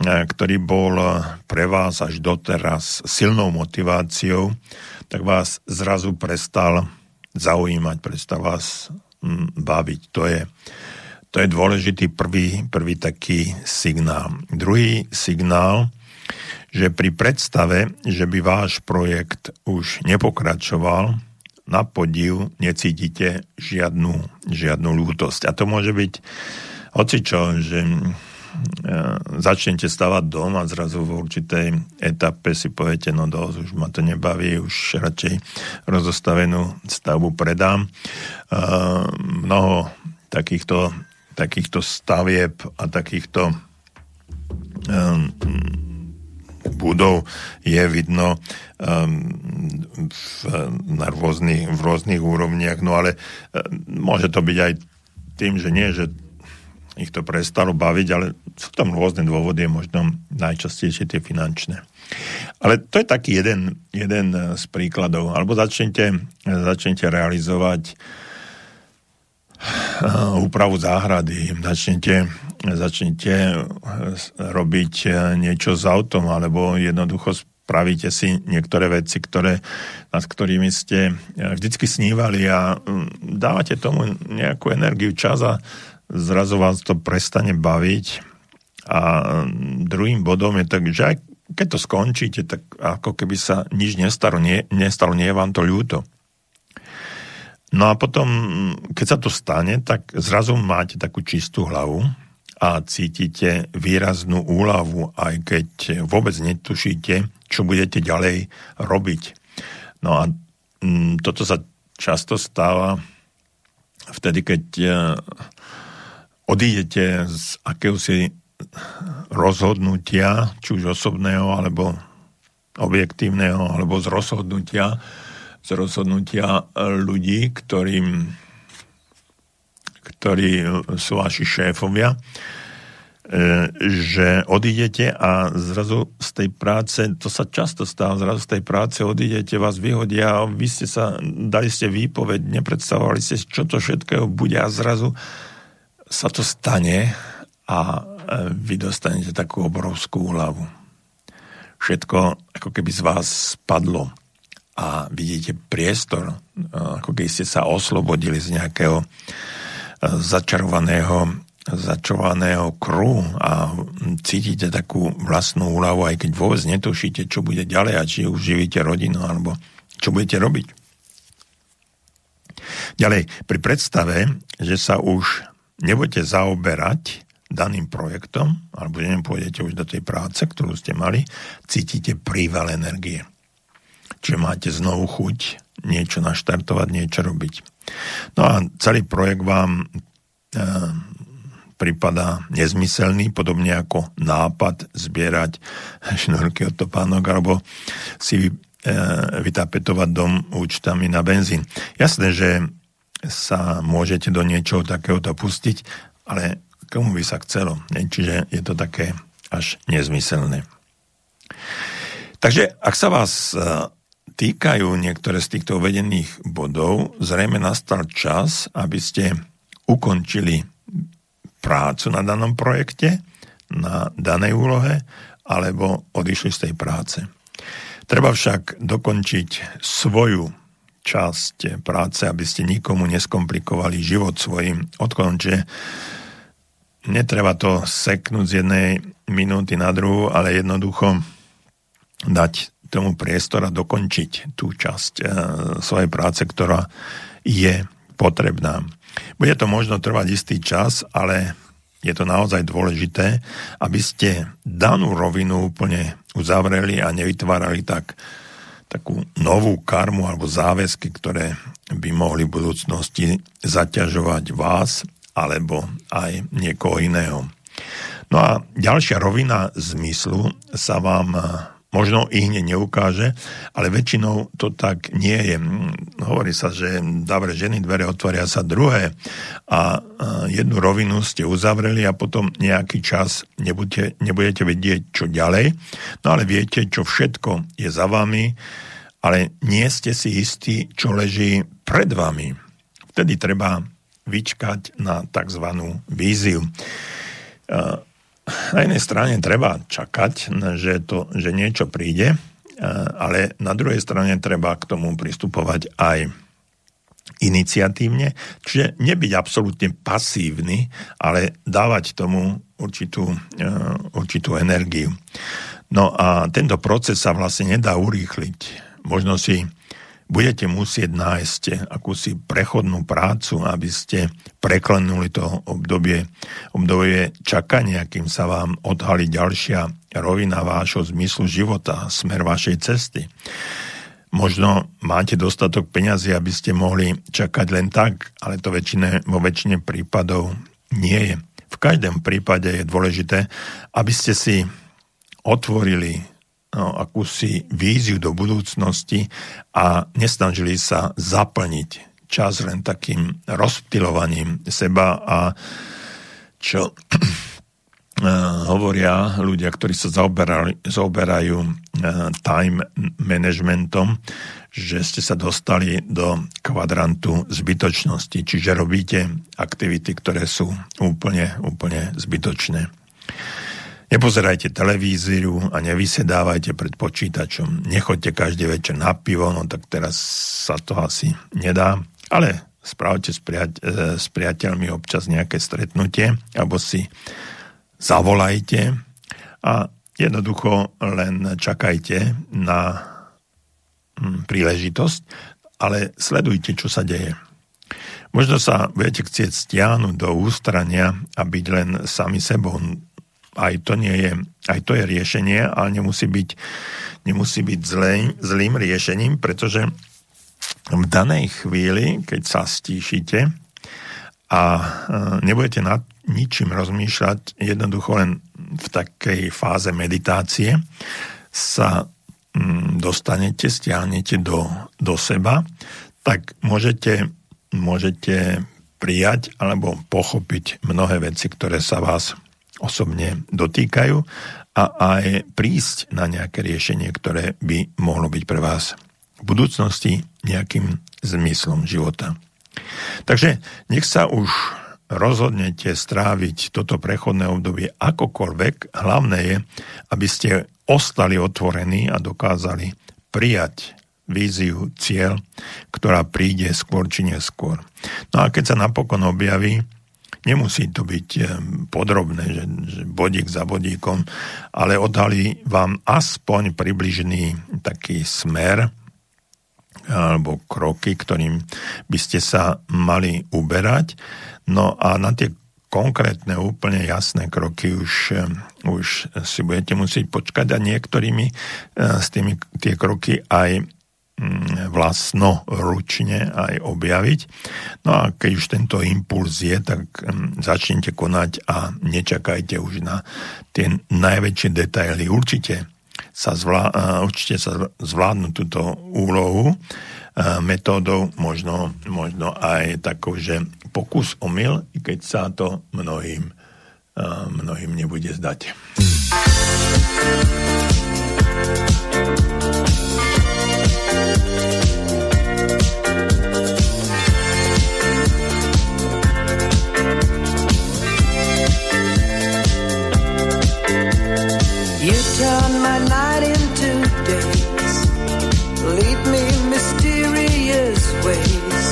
ktorý bol pre vás až doteraz silnou motiváciou, tak vás zrazu prestal zaujímať, prestal vás baviť. To je to je dôležitý prvý, prvý taký signál. Druhý signál, že pri predstave, že by váš projekt už nepokračoval, na podiv necítite žiadnu, žiadnu lútosť. A to môže byť hocičo, že začnete stavať dom a zrazu v určitej etape si poviete, no dosť, už ma to nebaví, už radšej rozostavenú stavbu predám. E, mnoho takýchto takýchto stavieb a takýchto budov je vidno v, na rôznych, v rôznych úrovniach, no ale môže to byť aj tým, že nie, že ich to prestalo baviť, ale sú tam rôzne dôvody, možno najčastejšie tie finančné. Ale to je taký jeden, jeden z príkladov. Alebo začnete, začnete realizovať uh, úpravu záhrady, začnete, začnete robiť niečo s autom, alebo jednoducho spravíte si niektoré veci, ktoré, nad ktorými ste vždycky snívali a mm, dávate tomu nejakú energiu, čas a zrazu vás to prestane baviť. A mm, druhým bodom je tak, že aj keď to skončíte, tak ako keby sa nič nestalo, nie, nestalo, nie je vám to ľúto. No a potom, keď sa to stane, tak zrazu máte takú čistú hlavu a cítite výraznú úľavu, aj keď vôbec netušíte, čo budete ďalej robiť. No a mm, toto sa často stáva vtedy, keď e, odídete z akéhosi rozhodnutia, či už osobného, alebo objektívneho, alebo z rozhodnutia, z rozhodnutia e, ľudí, ktorým, ktorí sú vaši šéfovia, e, že odídete a zrazu z tej práce, to sa často stáva, zrazu z tej práce odídete, vás vyhodia vy ste sa, dali ste výpoveď, nepredstavovali ste, čo to všetkého bude a zrazu sa to stane a e, vy dostanete takú obrovskú hlavu. Všetko ako keby z vás spadlo a vidíte priestor, ako keď ste sa oslobodili z nejakého začarovaného, začarovaného kruhu a cítite takú vlastnú úľavu, aj keď vôbec netušíte, čo bude ďalej a či už živíte rodinu, alebo čo budete robiť. Ďalej, pri predstave, že sa už nebudete zaoberať daným projektom, alebo nepôjdete už do tej práce, ktorú ste mali, cítite príval energie Čiže máte znovu chuť niečo naštartovať, niečo robiť. No a celý projekt vám e, prípada nezmyselný, podobne ako nápad zbierať šnúrky od topánok alebo si e, vytapetovať dom účtami na benzín. Jasné, že sa môžete do niečoho takéhoto pustiť, ale komu by sa chcelo? Čiže je to také až nezmyselné. Takže ak sa vás e, týkajú niektoré z týchto uvedených bodov, zrejme nastal čas, aby ste ukončili prácu na danom projekte, na danej úlohe, alebo odišli z tej práce. Treba však dokončiť svoju časť práce, aby ste nikomu neskomplikovali život svojim odkladom. Čiže netreba to seknúť z jednej minúty na druhú, ale jednoducho dať tomu priestor a dokončiť tú časť e, svojej práce, ktorá je potrebná. Bude to možno trvať istý čas, ale je to naozaj dôležité, aby ste danú rovinu úplne uzavreli a nevytvárali tak takú novú karmu alebo záväzky, ktoré by mohli v budúcnosti zaťažovať vás alebo aj niekoho iného. No a ďalšia rovina zmyslu sa vám možno i hneď neukáže, ale väčšinou to tak nie je. Hovorí sa, že dobre ženy dvere otvoria sa druhé a jednu rovinu ste uzavreli a potom nejaký čas nebudete, nebudete vedieť, čo ďalej, no ale viete, čo všetko je za vami, ale nie ste si istí, čo leží pred vami. Vtedy treba vyčkať na tzv. víziu na jednej strane treba čakať, že, to, že niečo príde, e, ale na druhej strane treba k tomu pristupovať aj iniciatívne, čiže nebyť absolútne pasívny, ale dávať tomu určitú, e, určitú energiu. No a tento proces sa vlastne nedá urýchliť. Možno si budete musieť nájsť akúsi prechodnú prácu, aby ste preklenuli to obdobie, obdobie čakania, kým sa vám odhalí ďalšia rovina vášho zmyslu života, smer vašej cesty. Možno máte dostatok peňazí, aby ste mohli čakať len tak, ale to väčšine, vo väčšine prípadov nie je. V každom prípade je dôležité, aby ste si otvorili akúsi víziu do budúcnosti a nesnažili sa zaplniť čas len takým rozptilovaním seba a čo hovoria ľudia, ktorí sa zaoberajú time managementom, že ste sa dostali do kvadrantu zbytočnosti, čiže robíte aktivity, ktoré sú úplne, úplne zbytočné. Nepozerajte televíziu a nevysedávajte pred počítačom. Nechoďte každý večer na pivo, no tak teraz sa to asi nedá. Ale spravte s, priateľ, s priateľmi občas nejaké stretnutie, alebo si zavolajte a jednoducho len čakajte na hm, príležitosť, ale sledujte, čo sa deje. Možno sa budete chcieť stiahnuť do ústrania a byť len sami sebou aj to, nie je, aj to je riešenie, ale nemusí byť, nemusí byť zlý, zlým riešením, pretože v danej chvíli, keď sa stíšite a e, nebudete nad ničím rozmýšľať, jednoducho len v takej fáze meditácie sa mm, dostanete, stiahnete do, do seba, tak môžete, môžete prijať alebo pochopiť mnohé veci, ktoré sa vás osobne dotýkajú a aj prísť na nejaké riešenie, ktoré by mohlo byť pre vás v budúcnosti nejakým zmyslom života. Takže nech sa už rozhodnete stráviť toto prechodné obdobie akokoľvek, hlavné je, aby ste ostali otvorení a dokázali prijať víziu, cieľ, ktorá príde skôr či neskôr. No a keď sa napokon objaví, Nemusí to byť eh, podrobné, že, že bodík za bodíkom, ale odhalí vám aspoň približný taký smer alebo kroky, ktorým by ste sa mali uberať. No a na tie konkrétne, úplne jasné kroky už, eh, už si budete musieť počkať a niektorými eh, tými tie kroky aj vlastnoručne aj objaviť. No a keď už tento impuls je, tak mm, začnite konať a nečakajte už na tie najväčšie detaily. Určite sa, zvlá, určite sa zvládnu túto úlohu metódou, možno, možno aj takou, že pokus omyl, keď sa to mnohým, mnohým nebude zdať. Turn my night into days, lead me mysterious ways.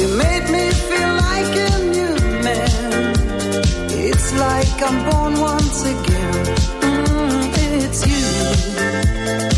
You made me feel like a new man. It's like I'm born once again. Mm, it's you.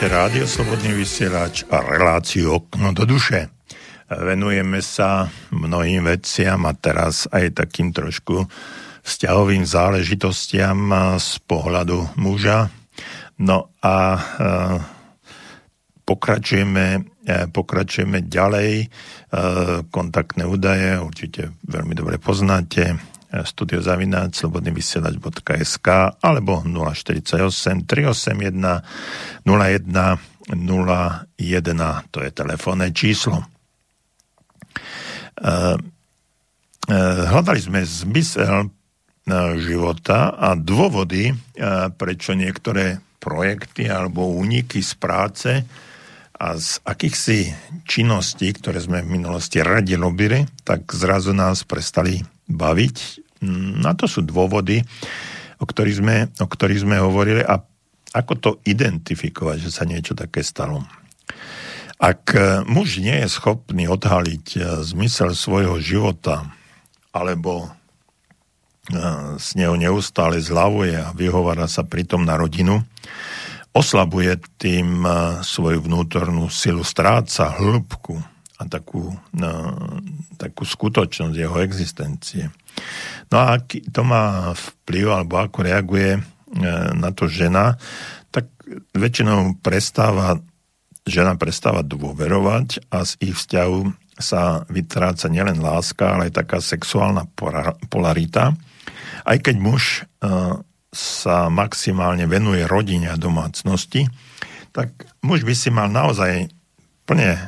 Počúvate rádio Slobodný vysielač a reláciu Okno do duše. Venujeme sa mnohým veciam a teraz aj takým trošku vzťahovým záležitostiam z pohľadu muža. No a e, pokračujeme, e, pokračujeme ďalej. E, kontaktné údaje určite veľmi dobre poznáte studiozavináč slobodnyvysielač.sk alebo 048 381 01 01 to je telefónne číslo. Hľadali sme zmysel života a dôvody, prečo niektoré projekty alebo úniky z práce a z akýchsi činností, ktoré sme v minulosti radi robili, tak zrazu nás prestali baviť. Na to sú dôvody, o ktorých sme, o ktorých sme hovorili a ako to identifikovať, že sa niečo také stalo. Ak muž nie je schopný odhaliť eh, zmysel svojho života, alebo s neho neustále zľavuje a vyhovára sa pritom na rodinu, oslabuje tým svoju vnútornú silu, stráca hĺbku a takú, takú skutočnosť jeho existencie. No a aký to má vplyv, alebo ako reaguje na to žena, tak väčšinou prestáva žena prestáva dôverovať a z ich vzťahu sa vytráca nielen láska, ale aj taká sexuálna polarita. Aj keď muž e, sa maximálne venuje rodine a domácnosti, tak muž by si mal naozaj plne, e,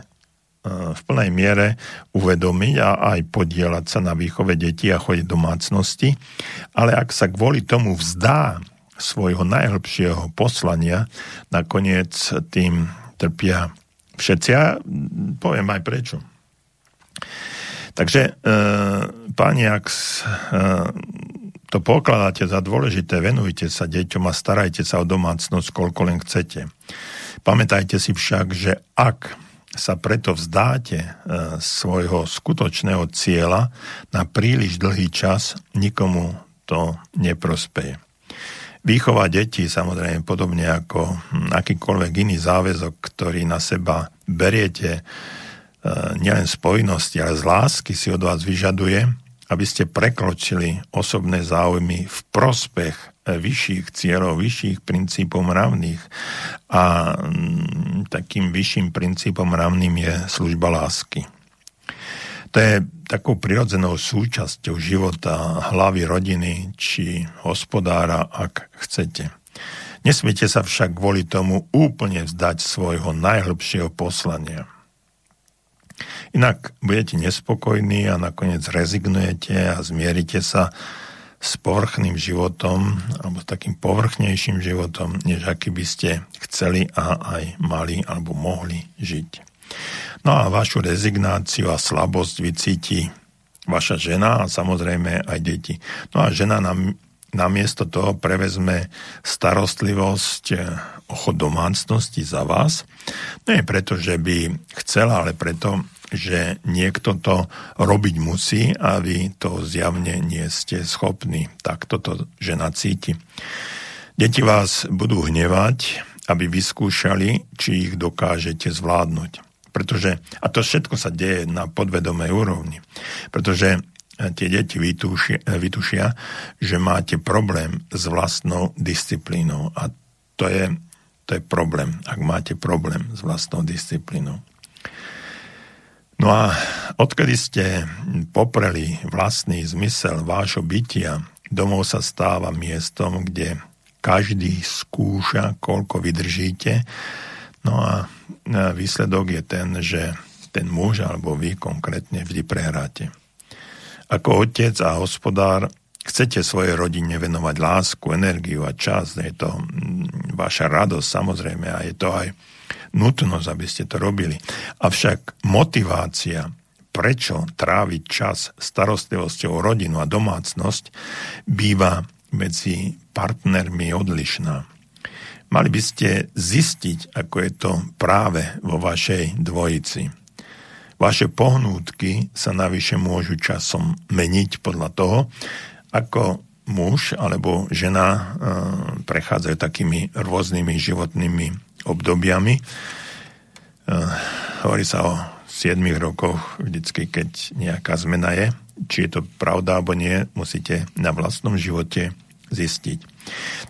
v plnej miere uvedomiť a aj podielať sa na výchove detí a chode domácnosti. Ale ak sa kvôli tomu vzdá svojho najhlbšieho poslania, nakoniec tým trpia všetci. Ja poviem aj prečo. Takže, e, páni, ak e, to pokladáte za dôležité, venujte sa deťom a starajte sa o domácnosť, koľko len chcete. Pamätajte si však, že ak sa preto vzdáte e, svojho skutočného cieľa na príliš dlhý čas, nikomu to neprospeje. Výchova detí, samozrejme podobne ako hm, akýkoľvek iný záväzok, ktorý na seba beriete, e, nielen z povinnosti, ale z lásky si od vás vyžaduje, aby ste prekročili osobné záujmy v prospech e, vyšších cieľov, vyšších princípov mravných. A hm, takým vyšším princípom mravným je služba lásky. To je takou prirodzenou súčasťou života hlavy rodiny či hospodára, ak chcete. Nesmiete sa však kvôli tomu úplne vzdať svojho najhlbšieho poslania. Inak budete nespokojní a nakoniec rezignujete a zmierite sa s povrchným životom alebo s takým povrchnejším životom, než aký by ste chceli a aj mali alebo mohli žiť. No a vašu rezignáciu a slabosť vycíti vaša žena a samozrejme aj deti. No a žena nám namiesto toho prevezme starostlivosť eh, o chod domácnosti za vás. Nie preto, že by chcela, ale preto, že niekto to robiť musí a vy to zjavne nie ste schopní. Tak toto žena cíti. Deti vás budú hnevať, aby vyskúšali, či ich dokážete zvládnuť. Pretože, a to všetko sa deje na podvedomej úrovni. Pretože eh, tie deti vytušia, eh, vytušia, že máte problém s vlastnou disciplínou. A to je, to je problém, ak máte problém s vlastnou disciplínou. No a odkedy ste popreli vlastný zmysel vášho bytia, domov sa stáva miestom, kde každý skúša, koľko vydržíte No a výsledok je ten, že ten muž alebo vy konkrétne vždy prehráte. Ako otec a hospodár chcete svojej rodine venovať lásku, energiu a čas, je to mm, vaša radosť samozrejme a je to aj nutnosť, aby ste to robili. Avšak motivácia, prečo tráviť čas starostlivosťou o rodinu a domácnosť, býva medzi partnermi odlišná. Mali by ste zistiť, ako je to práve vo vašej dvojici. Vaše pohnútky sa navyše môžu časom meniť podľa toho, ako muž alebo žena e, prechádzajú takými rôznymi životnými obdobiami. E, hovorí sa o 7 rokoch vždycky, keď nejaká zmena je. Či je to pravda alebo nie, musíte na vlastnom živote zistiť.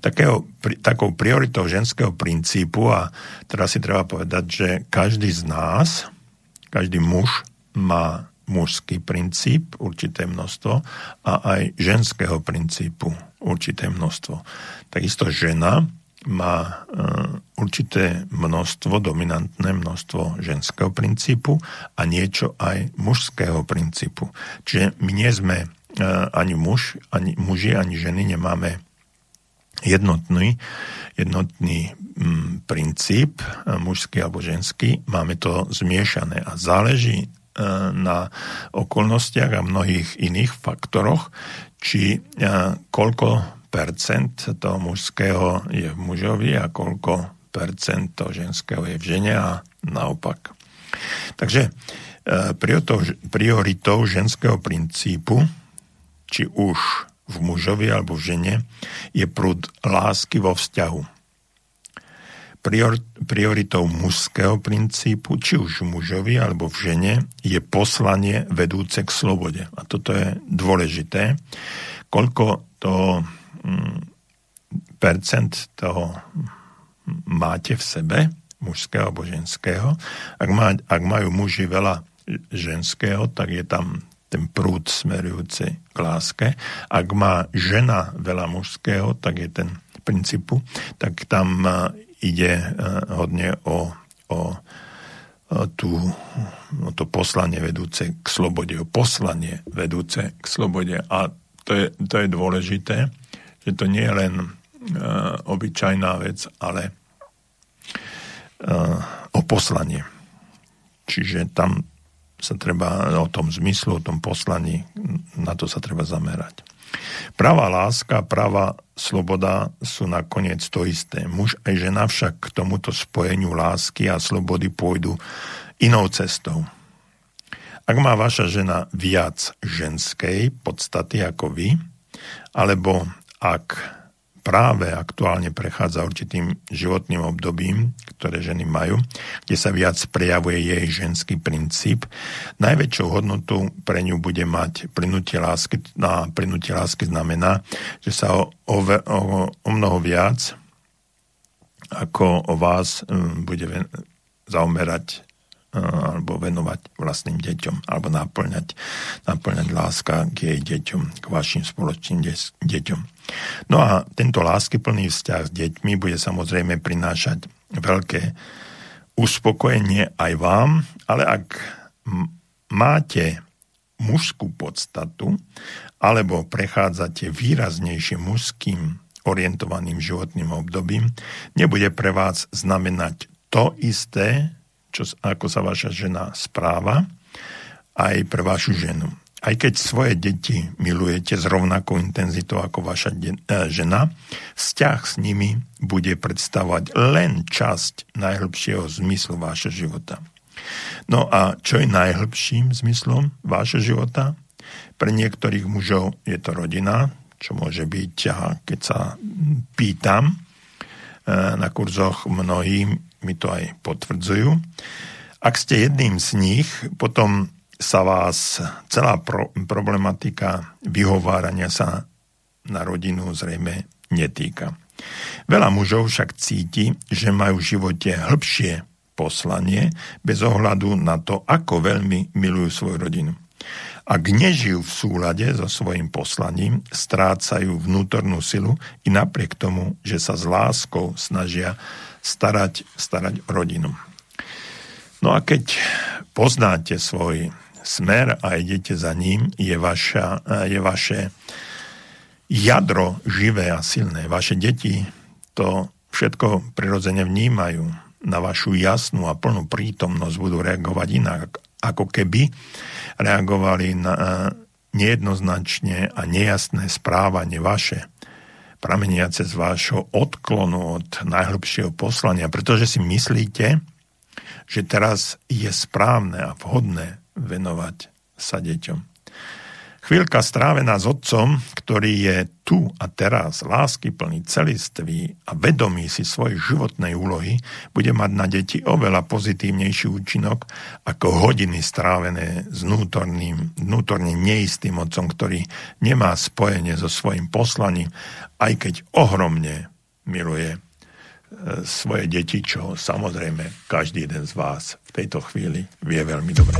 Takého, pri, takou prioritou ženského princípu, a teraz si treba povedať, že každý z nás, každý muž má mužský princíp, určité množstvo, a aj ženského princípu, určité množstvo. Takisto žena má e, určité množstvo, dominantné množstvo ženského princípu a niečo aj mužského princípu. Čiže my nie sme ani muž, ani muži, ani ženy nemáme jednotný, jednotný mm, princíp, mužský alebo ženský, máme to zmiešané a záleží na okolnostiach a mnohých iných faktoroch, či koľko percent toho mužského je v mužovi a koľko percent toho ženského je v žene a naopak. Takže prioritou, prioritou ženského princípu, či už v mužovi alebo v žene, je prúd lásky vo vzťahu. Prior, prioritou mužského princípu, či už v mužovi alebo v žene, je poslanie vedúce k slobode. A toto je dôležité. Koľko to percent toho máte v sebe, mužského alebo ženského. Ak, má, ak majú muži veľa ženského, tak je tam ten prúd smerujúci k láske. Ak má žena veľa mužského, tak je ten princípu, tak tam e, ide e, hodne o, o, o, tú, o to poslanie vedúce k slobode, o poslanie vedúce k slobode. A to je, to je dôležité, že to nie je len uh, obyčajná vec, ale uh, o poslanie. Čiže tam sa treba o tom zmyslu, o tom poslaní, na to sa treba zamerať. Pravá láska, pravá sloboda sú nakoniec to isté. Muž aj žena však k tomuto spojeniu lásky a slobody pôjdu inou cestou. Ak má vaša žena viac ženskej podstaty ako vy, alebo ak práve aktuálne prechádza určitým životným obdobím, ktoré ženy majú, kde sa viac prejavuje jej ženský princíp. Najväčšou hodnotu pre ňu bude mať plynutie lásky. A plynutie lásky znamená, že sa o, o, o, o mnoho viac ako o vás um, bude zaomerať alebo venovať vlastným deťom, alebo naplňať, naplňať láska k jej deťom, k vašim spoločným deťom. No a tento láskyplný vzťah s deťmi bude samozrejme prinášať veľké uspokojenie aj vám, ale ak máte mužskú podstatu alebo prechádzate výraznejšie mužským orientovaným životným obdobím, nebude pre vás znamenať to isté, čo, ako sa vaša žena správa, aj pre vašu ženu aj keď svoje deti milujete s rovnakou intenzitou ako vaša de- e, žena, vzťah s nimi bude predstavovať len časť najhlbšieho zmyslu vášho života. No a čo je najhlbším zmyslom vášho života? Pre niektorých mužov je to rodina, čo môže byť, keď sa pýtam e, na kurzoch, mnohí mi to aj potvrdzujú. Ak ste jedným z nich, potom sa vás celá pro, problematika vyhovárania sa na rodinu zrejme netýka. Veľa mužov však cíti, že majú v živote hĺbšie poslanie bez ohľadu na to, ako veľmi milujú svoju rodinu. Ak nežijú v súlade so svojim poslaním, strácajú vnútornú silu i napriek tomu, že sa s láskou snažia starať, starať rodinu. No a keď poznáte svoj smer a idete za ním, je, vaša, je vaše jadro živé a silné. Vaše deti to všetko prirodzene vnímajú. Na vašu jasnú a plnú prítomnosť budú reagovať inak, ako keby reagovali na nejednoznačne a nejasné správanie vaše, prameniace z vášho odklonu od najhlbšieho poslania, pretože si myslíte, že teraz je správne a vhodné venovať sa deťom. Chvíľka strávená s otcom, ktorý je tu a teraz láskyplný, celistvý a vedomý si svojej životnej úlohy, bude mať na deti oveľa pozitívnejší účinok ako hodiny strávené s vnútorným, vnútorne neistým otcom, ktorý nemá spojenie so svojim poslaním, aj keď ohromne miluje svoje deti, čo samozrejme každý jeden z vás v tejto chvíli vie veľmi dobre.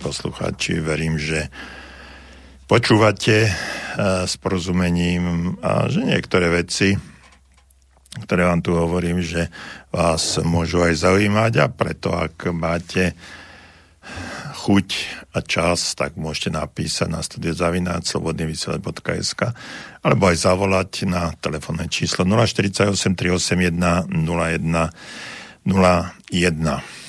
Poslucháči, verím, že počúvate e, s porozumením a že niektoré veci, ktoré vám tu hovorím, že vás môžu aj zaujímať a preto, ak máte chuť a čas, tak môžete napísať na studiozavináč slobodnyvysielač.sk alebo aj zavolať na telefónne číslo 048 381 01 01.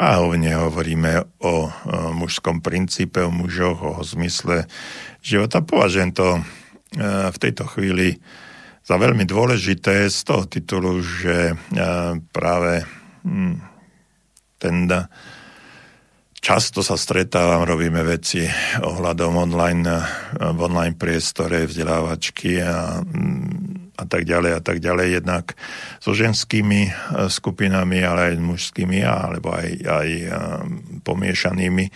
A hovne hovoríme o, mužskom princípe, o mužoch, o zmysle života. Považujem to e, v tejto chvíli za veľmi dôležité z toho titulu, že e, práve hm, ten Často sa stretávam, robíme veci ohľadom online, v online priestore, vzdelávačky a, a tak ďalej a tak ďalej. Jednak so ženskými e, skupinami, ale aj mužskými, alebo aj, aj e, pomiešanými. E,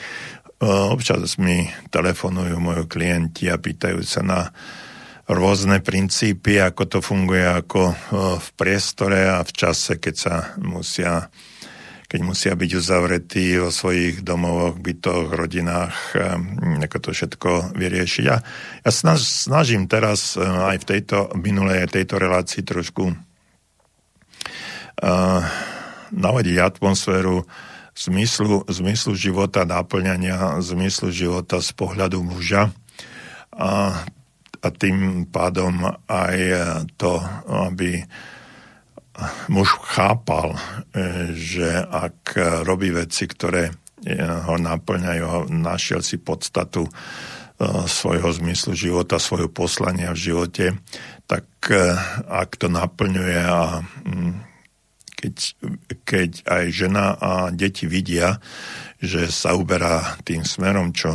občas mi telefonujú moji klienti a pýtajú sa na rôzne princípy, ako to funguje ako v priestore a v čase, keď sa musia keď musia byť uzavretí vo svojich domovoch, bytoch, rodinách, ehm, ako to všetko vyriešiť. A ja snaž, snažím teraz ehm, aj v tejto minulej tejto relácii trošku uh, navodiť atmosféru zmyslu, zmyslu života, náplňania zmyslu života z pohľadu muža a, a tým pádom aj to, aby muž chápal, e, že ak robí veci, ktoré e, ho naplňajú, našiel si podstatu e, svojho zmyslu života, svojho poslania v živote, tak ak to naplňuje a mm, keď, keď aj žena a deti vidia, že sa uberá tým smerom, čo,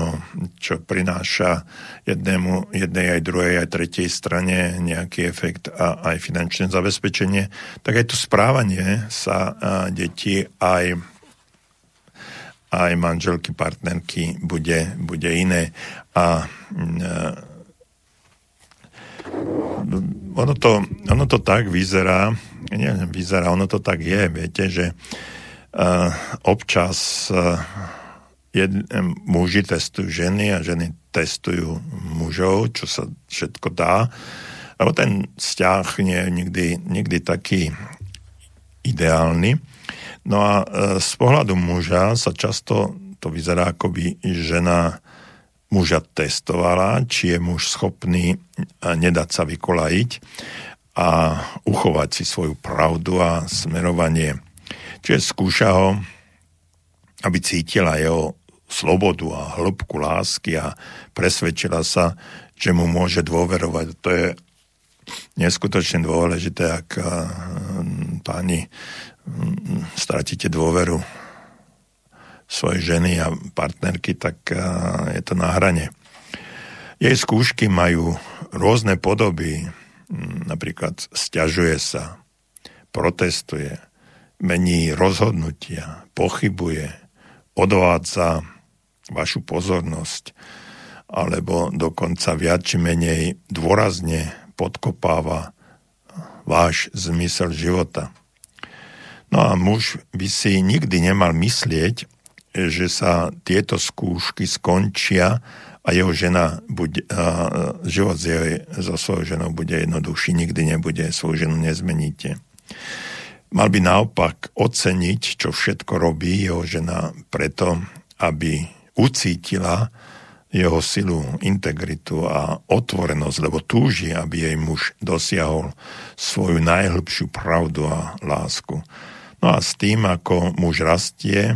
čo prináša jednému, jednej aj druhej aj tretej strane nejaký efekt a aj finančné zabezpečenie, tak aj to správanie sa detí aj aj manželky, partnerky bude, bude iné. A ono to, ono to tak vyzerá, nie vyzerá, ono to tak je, viete, že uh, občas uh, jed, muži testujú ženy a ženy testujú mužov, čo sa všetko dá. Lebo ten vzťah nie je nikdy, nikdy taký ideálny. No a z pohľadu muža sa často to vyzerá, ako by žena muža testovala, či je muž schopný nedať sa vykolajiť a uchovať si svoju pravdu a smerovanie Čiže skúša ho, aby cítila jeho slobodu a hĺbku lásky a presvedčila sa, že mu môže dôverovať. To je neskutočne dôležité, ak eh, páni mm, stratíte dôveru svojej ženy a partnerky, tak eh, je to na hrane. Jej skúšky majú rôzne podoby, mm, napríklad stiažuje sa, protestuje, mení rozhodnutia, pochybuje, odvádza vašu pozornosť, alebo dokonca viac či menej dôrazne podkopáva váš zmysel života. No a muž by si nikdy nemal myslieť, že sa tieto skúšky skončia a jeho žena bude, a život s jej, so svojou ženou bude jednoduchší, nikdy nebude, svoju ženu nezmeníte. Mal by naopak oceniť, čo všetko robí jeho žena preto, aby ucítila jeho silu, integritu a otvorenosť, lebo túži, aby jej muž dosiahol svoju najhlbšiu pravdu a lásku. No a s tým, ako muž rastie,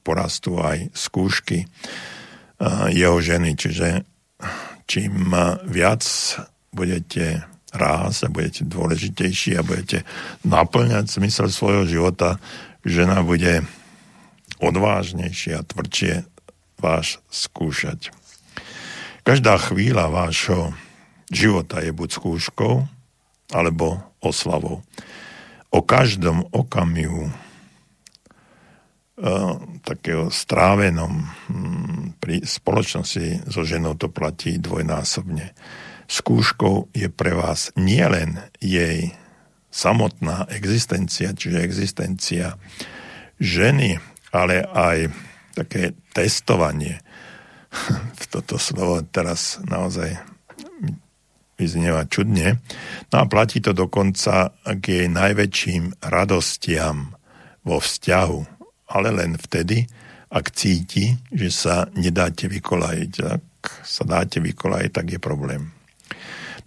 porastú aj skúšky jeho ženy, čiže čím viac budete rás a budete dôležitejší a budete naplňať zmysel svojho života, žena bude odvážnejšia a tvrdšie vás skúšať. Každá chvíľa vášho života je buď skúškou, alebo oslavou. O každom okamihu e, takého strávenom hm, pri spoločnosti so ženou to platí dvojnásobne skúškou je pre vás nielen jej samotná existencia, čiže existencia ženy, ale aj také testovanie. Toto slovo teraz naozaj vyznieva čudne. No a platí to dokonca k jej najväčším radostiam vo vzťahu, ale len vtedy, ak cíti, že sa nedáte vykolajiť. Ak sa dáte vykolajiť, tak je problém.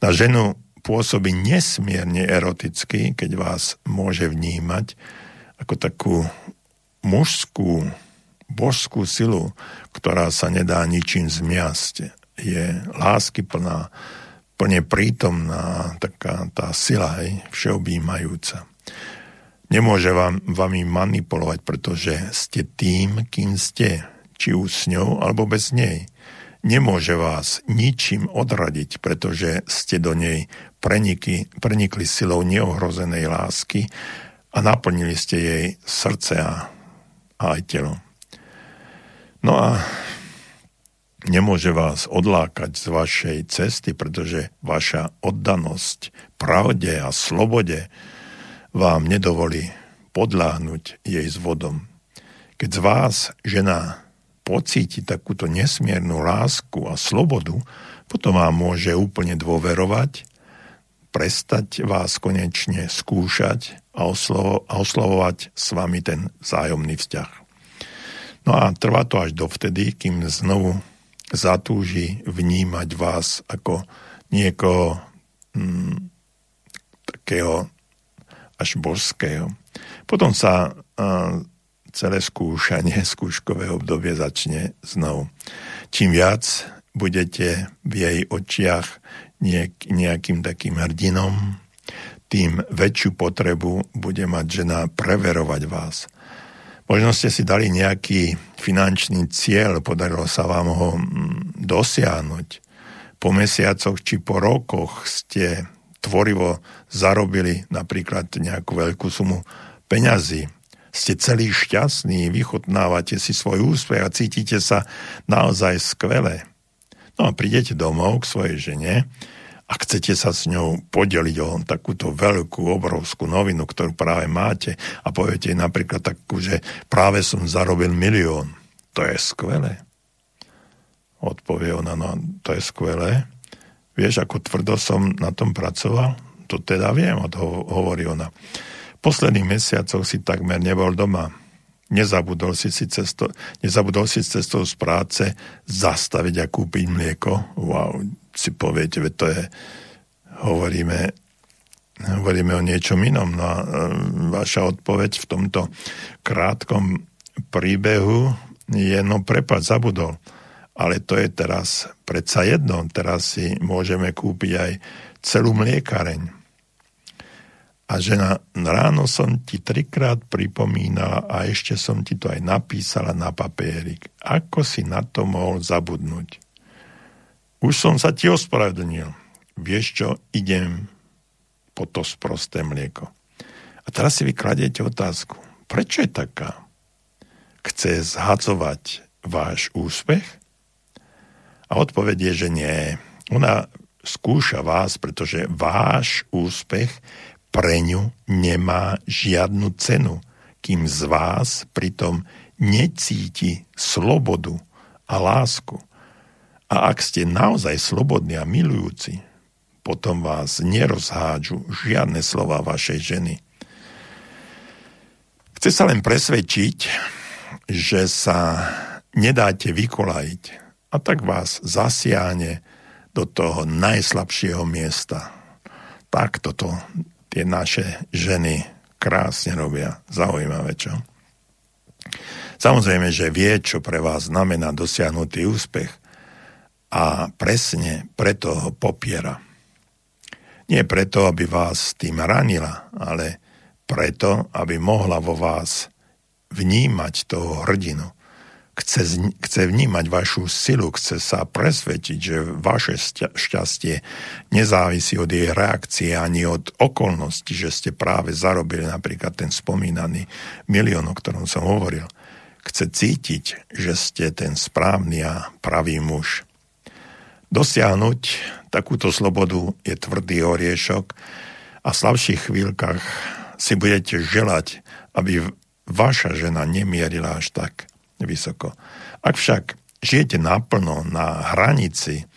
Na ženu pôsobí nesmierne eroticky, keď vás môže vnímať ako takú mužskú, božskú silu, ktorá sa nedá ničím zmiasť. Je láskyplná, plne prítomná taká tá sila, hej, všeobjímajúca. Nemôže vám, vami manipulovať, pretože ste tým, kým ste, či už s ňou, alebo bez nej. Nemôže vás ničím odradiť, pretože ste do nej prenikli, prenikli silou neohrozenej lásky a naplnili ste jej srdce a, aj telo. No a nemôže vás odlákať z vašej cesty, pretože vaša oddanosť pravde a slobode vám nedovolí podláhnuť jej zvodom. Keď z vás žena pocíti takúto nesmiernu lásku a slobodu, potom vám môže úplne dôverovať, prestať vás konečne skúšať a, oslovo, a oslovovať s vami ten vzájomný vzťah. No a trvá to až dovtedy, kým znovu zatúži vnímať vás ako niekoho mm, takého až božského. Potom sa uh, celé skúšanie, skúškové obdobie začne znovu. Čím viac budete v jej očiach nejak, nejakým takým hrdinom, tým väčšiu potrebu bude mať žena preverovať vás. Možno ste si dali nejaký finančný cieľ, podarilo sa vám ho mm, dosiahnuť. Po mesiacoch či po rokoch ste tvorivo zarobili napríklad nejakú veľkú sumu peňazí. Ste celý šťastní, vychutnávate si svoj úspech a cítite sa naozaj skvelé. No a prídete domov k svojej žene a chcete sa s ňou podeliť o takúto veľkú, obrovskú novinu, ktorú práve máte a poviete napríklad takú, že práve som zarobil milión. To je skvelé. Odpovie ona, no to je skvelé. Vieš, ako tvrdo som na tom pracoval? To teda viem, hovorí ona. Posledných mesiacoch si takmer nebol doma. Nezabudol si, si, cesto, nezabudol si cestou z práce zastaviť a kúpiť mlieko. Wow, si poviete, veď to je, hovoríme, hovoríme o niečom inom. No a e, vaša odpoveď v tomto krátkom príbehu je, no prepad, zabudol. Ale to je teraz predsa jedno. Teraz si môžeme kúpiť aj celú mliekareň. A žena, ráno som ti trikrát pripomínala a ešte som ti to aj napísala na papierik. Ako si na to mohol zabudnúť? Už som sa ti ospravedlnil. Vieš čo, idem po to sprosté mlieko. A teraz si vykladiete otázku. Prečo je taká? Chce zhadzovať váš úspech? A odpoveď je, že nie. Ona skúša vás, pretože váš úspech pre ňu nemá žiadnu cenu, kým z vás pritom necíti slobodu a lásku. A ak ste naozaj slobodní a milujúci, potom vás nerozhádžu žiadne slova vašej ženy. Chce sa len presvedčiť, že sa nedáte vykolajiť a tak vás zasiahne do toho najslabšieho miesta. Tak toto tie naše ženy krásne robia. Zaujímavé, čo? Samozrejme, že vie, čo pre vás znamená dosiahnutý úspech a presne preto ho popiera. Nie preto, aby vás tým ranila, ale preto, aby mohla vo vás vnímať toho hrdinu. Chce, chce vnímať vašu silu, chce sa presvedčiť, že vaše šťastie nezávisí od jej reakcie ani od okolností, že ste práve zarobili napríklad ten spomínaný milión, o ktorom som hovoril. Chce cítiť, že ste ten správny a pravý muž. Dosiahnuť takúto slobodu je tvrdý oriešok a v slabších chvíľkach si budete želať, aby vaša žena nemierila až tak vysoko. Ak však žijete naplno na hranici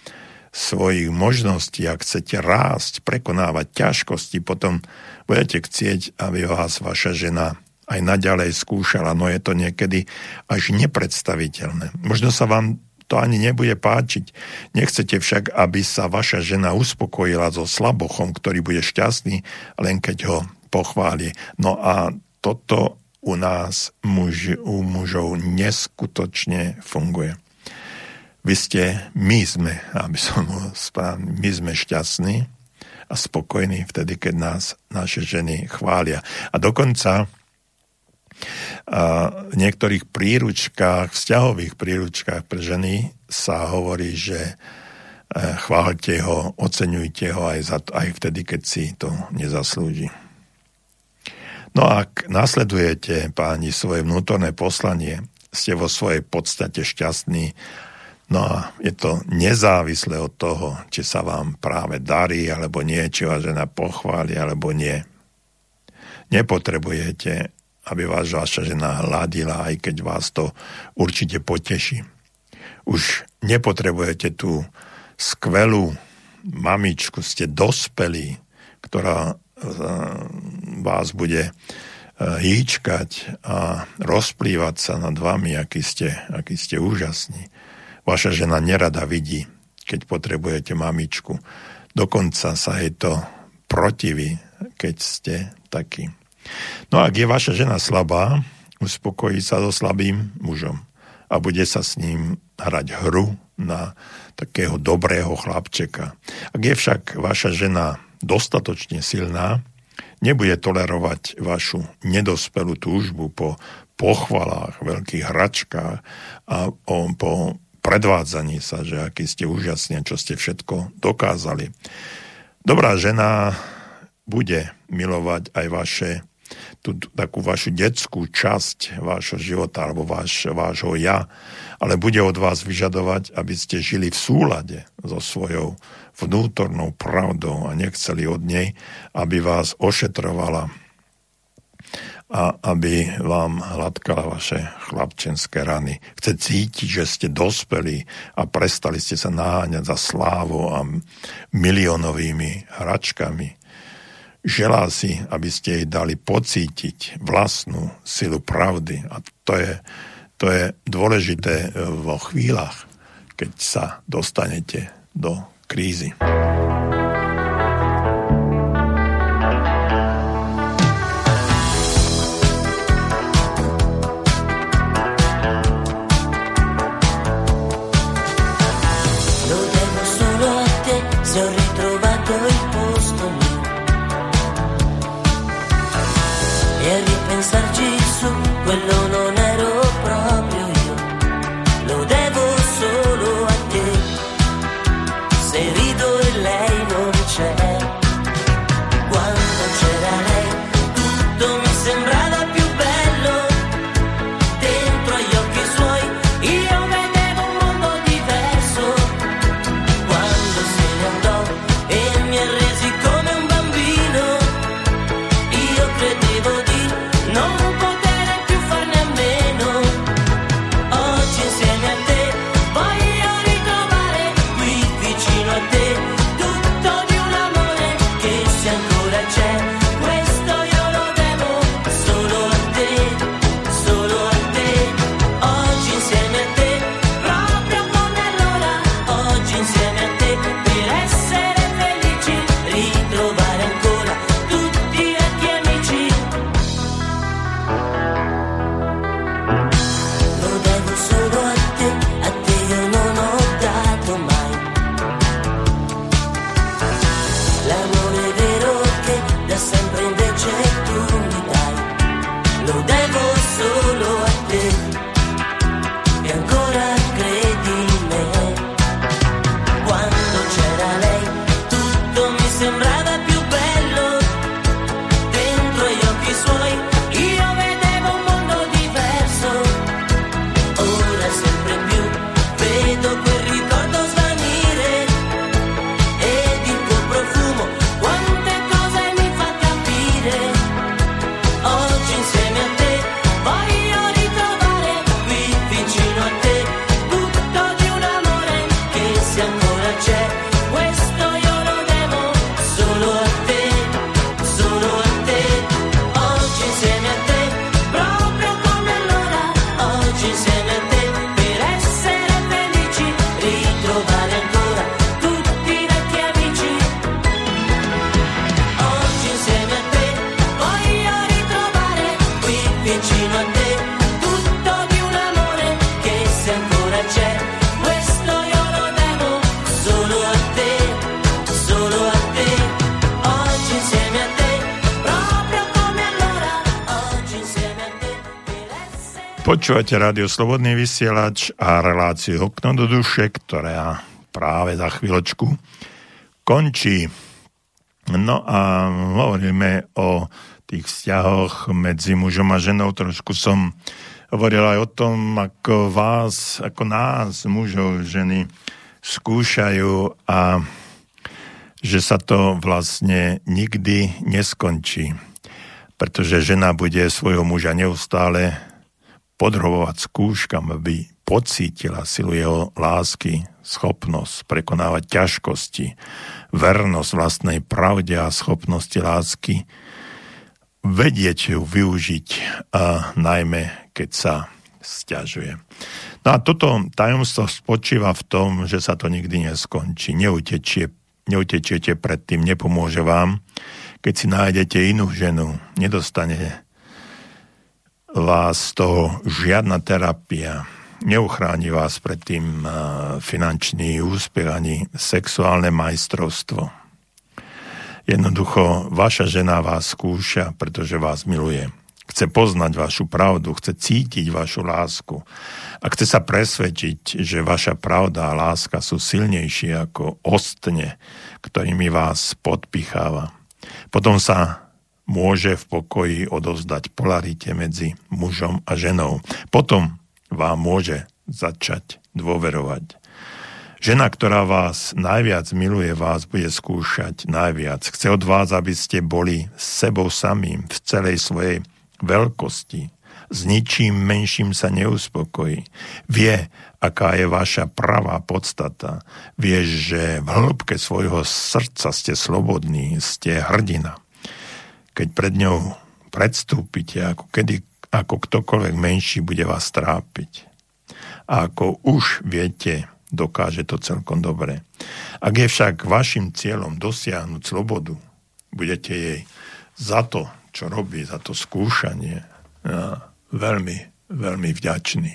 svojich možností a chcete rásť, prekonávať ťažkosti, potom budete chcieť, aby vás vaša žena aj naďalej skúšala, no je to niekedy až nepredstaviteľné. Možno sa vám to ani nebude páčiť. Nechcete však, aby sa vaša žena uspokojila so slabochom, ktorý bude šťastný, len keď ho pochváli. No a toto u nás muž, u mužov neskutočne funguje. Vy ste, my sme, aby som správny, my sme šťastní a spokojní vtedy, keď nás naše ženy chvália. A dokonca a v niektorých príručkách, vzťahových príručkách pre ženy sa hovorí, že e, chválte ho, oceňujte ho aj, za to, aj vtedy, keď si to nezaslúži. No ak nasledujete, páni, svoje vnútorné poslanie, ste vo svojej podstate šťastní, no a je to nezávislé od toho, či sa vám práve darí, alebo nie, či vás žena pochváli, alebo nie. Nepotrebujete aby vás vaša žena hladila, aj keď vás to určite poteší. Už nepotrebujete tú skvelú mamičku, ste dospelí, ktorá vás bude e, hýčkať a rozplývať sa nad vami, aký ste, aký ste úžasní. Vaša žena nerada vidí, keď potrebujete mamičku. Dokonca sa jej to protiví, keď ste takí. No a ak je vaša žena slabá, uspokojí sa so slabým mužom a bude sa s ním hrať hru na takého dobrého chlapčeka. Ak je však vaša žena dostatočne silná, nebude tolerovať vašu nedospelú túžbu po pochvalách, veľkých hračkách a po predvádzaní sa, že aký ste úžasní, čo ste všetko dokázali. Dobrá žena bude milovať aj vaše tú takú vašu detskú časť vášho života alebo váš, vášho ja, ale bude od vás vyžadovať, aby ste žili v súlade so svojou vnútornou pravdou a nechceli od nej, aby vás ošetrovala a aby vám hladkala vaše chlapčenské rany. Chce cítiť, že ste dospeli a prestali ste sa naháňať za slávou a miliónovými hračkami Želá si, aby ste jej dali pocítiť vlastnú silu pravdy. A to je, to je dôležité vo chvíľach, keď sa dostanete do crise. Počúvate rádio Slobodný vysielač a reláciu Okno do duše, ktorá práve za chvíľočku končí. No a hovoríme o tých vzťahoch medzi mužom a ženou. Trošku som hovoril aj o tom, ako vás, ako nás, mužov, ženy, skúšajú a že sa to vlastne nikdy neskončí. Pretože žena bude svojho muža neustále podrobovať skúškam, aby pocítila silu jeho lásky, schopnosť prekonávať ťažkosti, vernosť vlastnej pravde a schopnosti lásky, vedieť ju využiť, a najmä keď sa stiažuje. No a toto tajomstvo spočíva v tom, že sa to nikdy neskončí. Neutečie, neutečiete predtým, nepomôže vám. Keď si nájdete inú ženu, nedostane vás toho žiadna terapia, neuchráni vás pred tým eh, finančný úspech ani sexuálne majstrovstvo. Jednoducho, vaša žena vás skúša, pretože vás miluje. Chce poznať vašu pravdu, chce cítiť vašu lásku a chce sa presvedčiť, že vaša pravda a láska sú silnejšie ako ostne, ktorými vás podpicháva. Potom sa môže v pokoji odovzdať polarite medzi mužom a ženou. Potom vám môže začať dôverovať. Žena, ktorá vás najviac miluje, vás bude skúšať najviac. Chce od vás, aby ste boli sebou samým v celej svojej veľkosti. S ničím menším sa neuspokojí. Vie, aká je vaša pravá podstata. Vie, že v hĺbke svojho srdca ste slobodní, ste hrdina keď pred ňou predstúpite, ako, kedy, ako ktokoľvek menší bude vás trápiť. A ako už viete, dokáže to celkom dobre. Ak je však vašim cieľom dosiahnuť slobodu, budete jej za to, čo robí, za to skúšanie, veľmi, veľmi vďačný.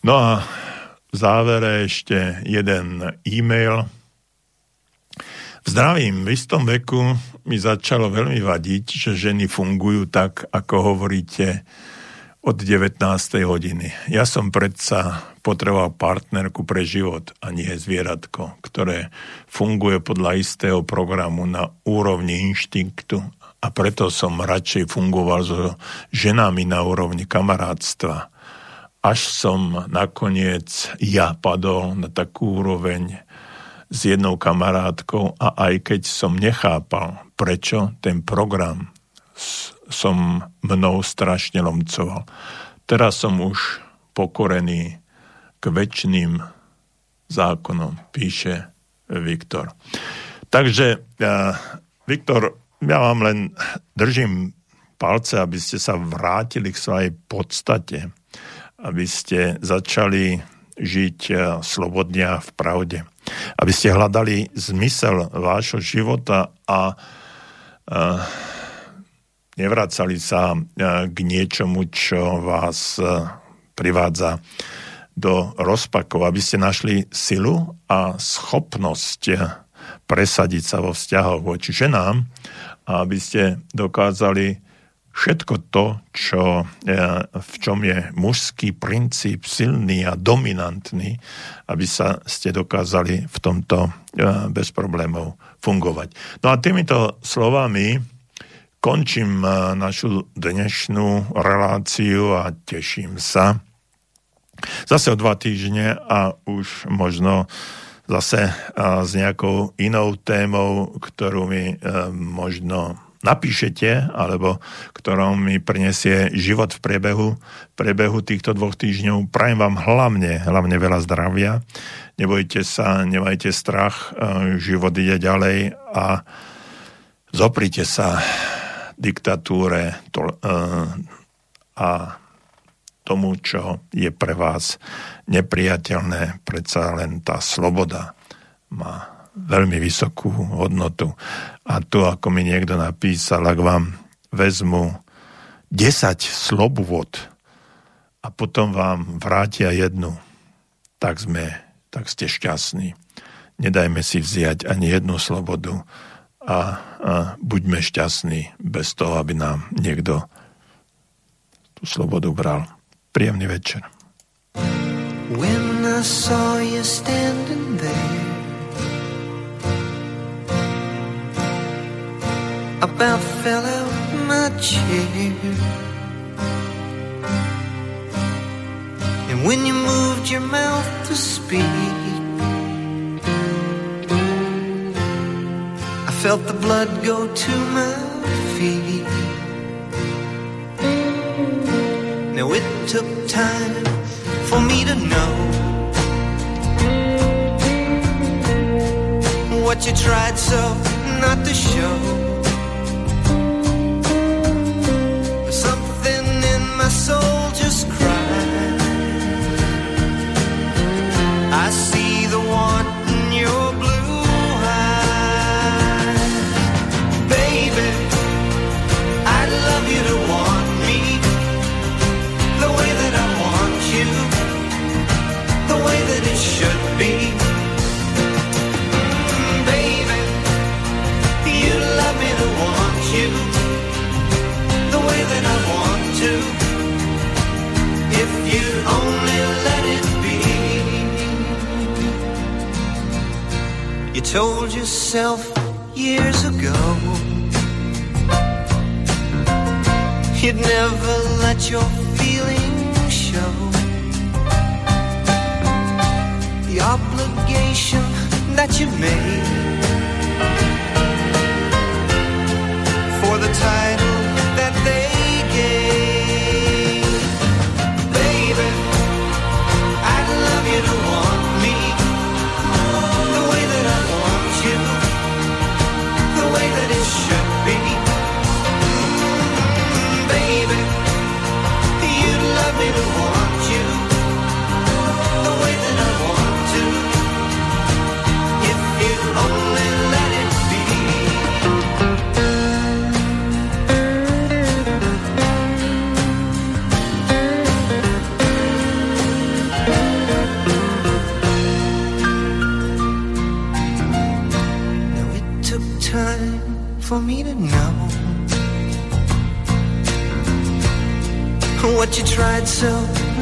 No a v závere ešte jeden e-mail, Zdravím, v istom veku mi začalo veľmi vadiť, že ženy fungujú tak, ako hovoríte, od 19. hodiny. Ja som predsa potreboval partnerku pre život a nie zvieratko, ktoré funguje podľa istého programu na úrovni inštinktu a preto som radšej fungoval so ženami na úrovni kamarátstva. Až som nakoniec ja padol na takú úroveň, s jednou kamarátkou a aj keď som nechápal, prečo ten program som mnou strašne lomcoval. Teraz som už pokorený k väčšným zákonom, píše Viktor. Takže, ja, Viktor, ja vám len držím palce, aby ste sa vrátili k svojej podstate, aby ste začali žiť slobodne a v pravde. Aby ste hľadali zmysel vášho života a, nevracali sa k niečomu, čo vás privádza do rozpakov, aby ste našli silu a schopnosť presadiť sa vo vzťahoch voči ženám a aby ste dokázali všetko to, čo, e, v čom je mužský princíp silný a dominantný, aby sa ste dokázali v tomto e, bez problémov fungovať. No a týmito slovami končím e, našu dnešnú reláciu a teším sa zase o dva týždne a už možno zase s nejakou inou témou, ktorú mi možno napíšete, alebo ktorom mi prinesie život v priebehu, v priebehu týchto dvoch týždňov. Prajem vám hlavne, hlavne veľa zdravia. Nebojte sa, nemajte strach, e, život ide ďalej a zoprite sa diktatúre to, e, a tomu, čo je pre vás nepriateľné, predsa len tá sloboda má veľmi vysokú hodnotu. A to, ako mi niekto napísal, ak vám vezmu 10 slobôd a potom vám vrátia jednu, tak sme, tak ste šťastní. Nedajme si vziať ani jednu slobodu a, a buďme šťastní bez toho, aby nám niekto tú slobodu bral. Príjemný večer. When I saw you standing there About fell out my chair And when you moved your mouth to speak I felt the blood go to my feet Now it took time for me to know what you tried so not to show. Soul just cried. I see the want in your blue eyes, baby. I'd love you to want me the way that I want you, the way that it should be. You told yourself years ago you'd never let your feelings show. The obligation that you made for the title for me to know what you tried so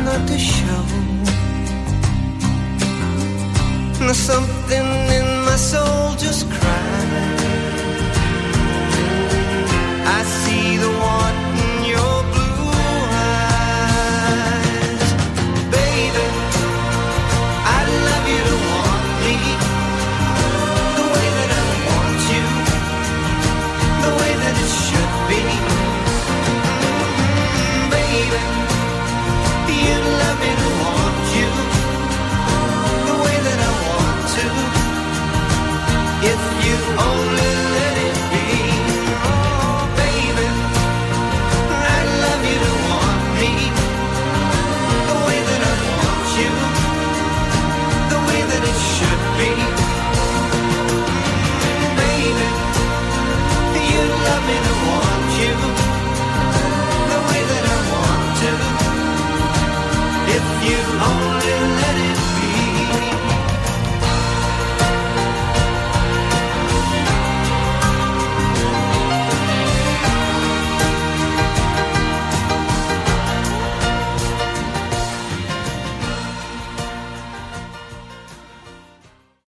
not to show. Now something in my soul just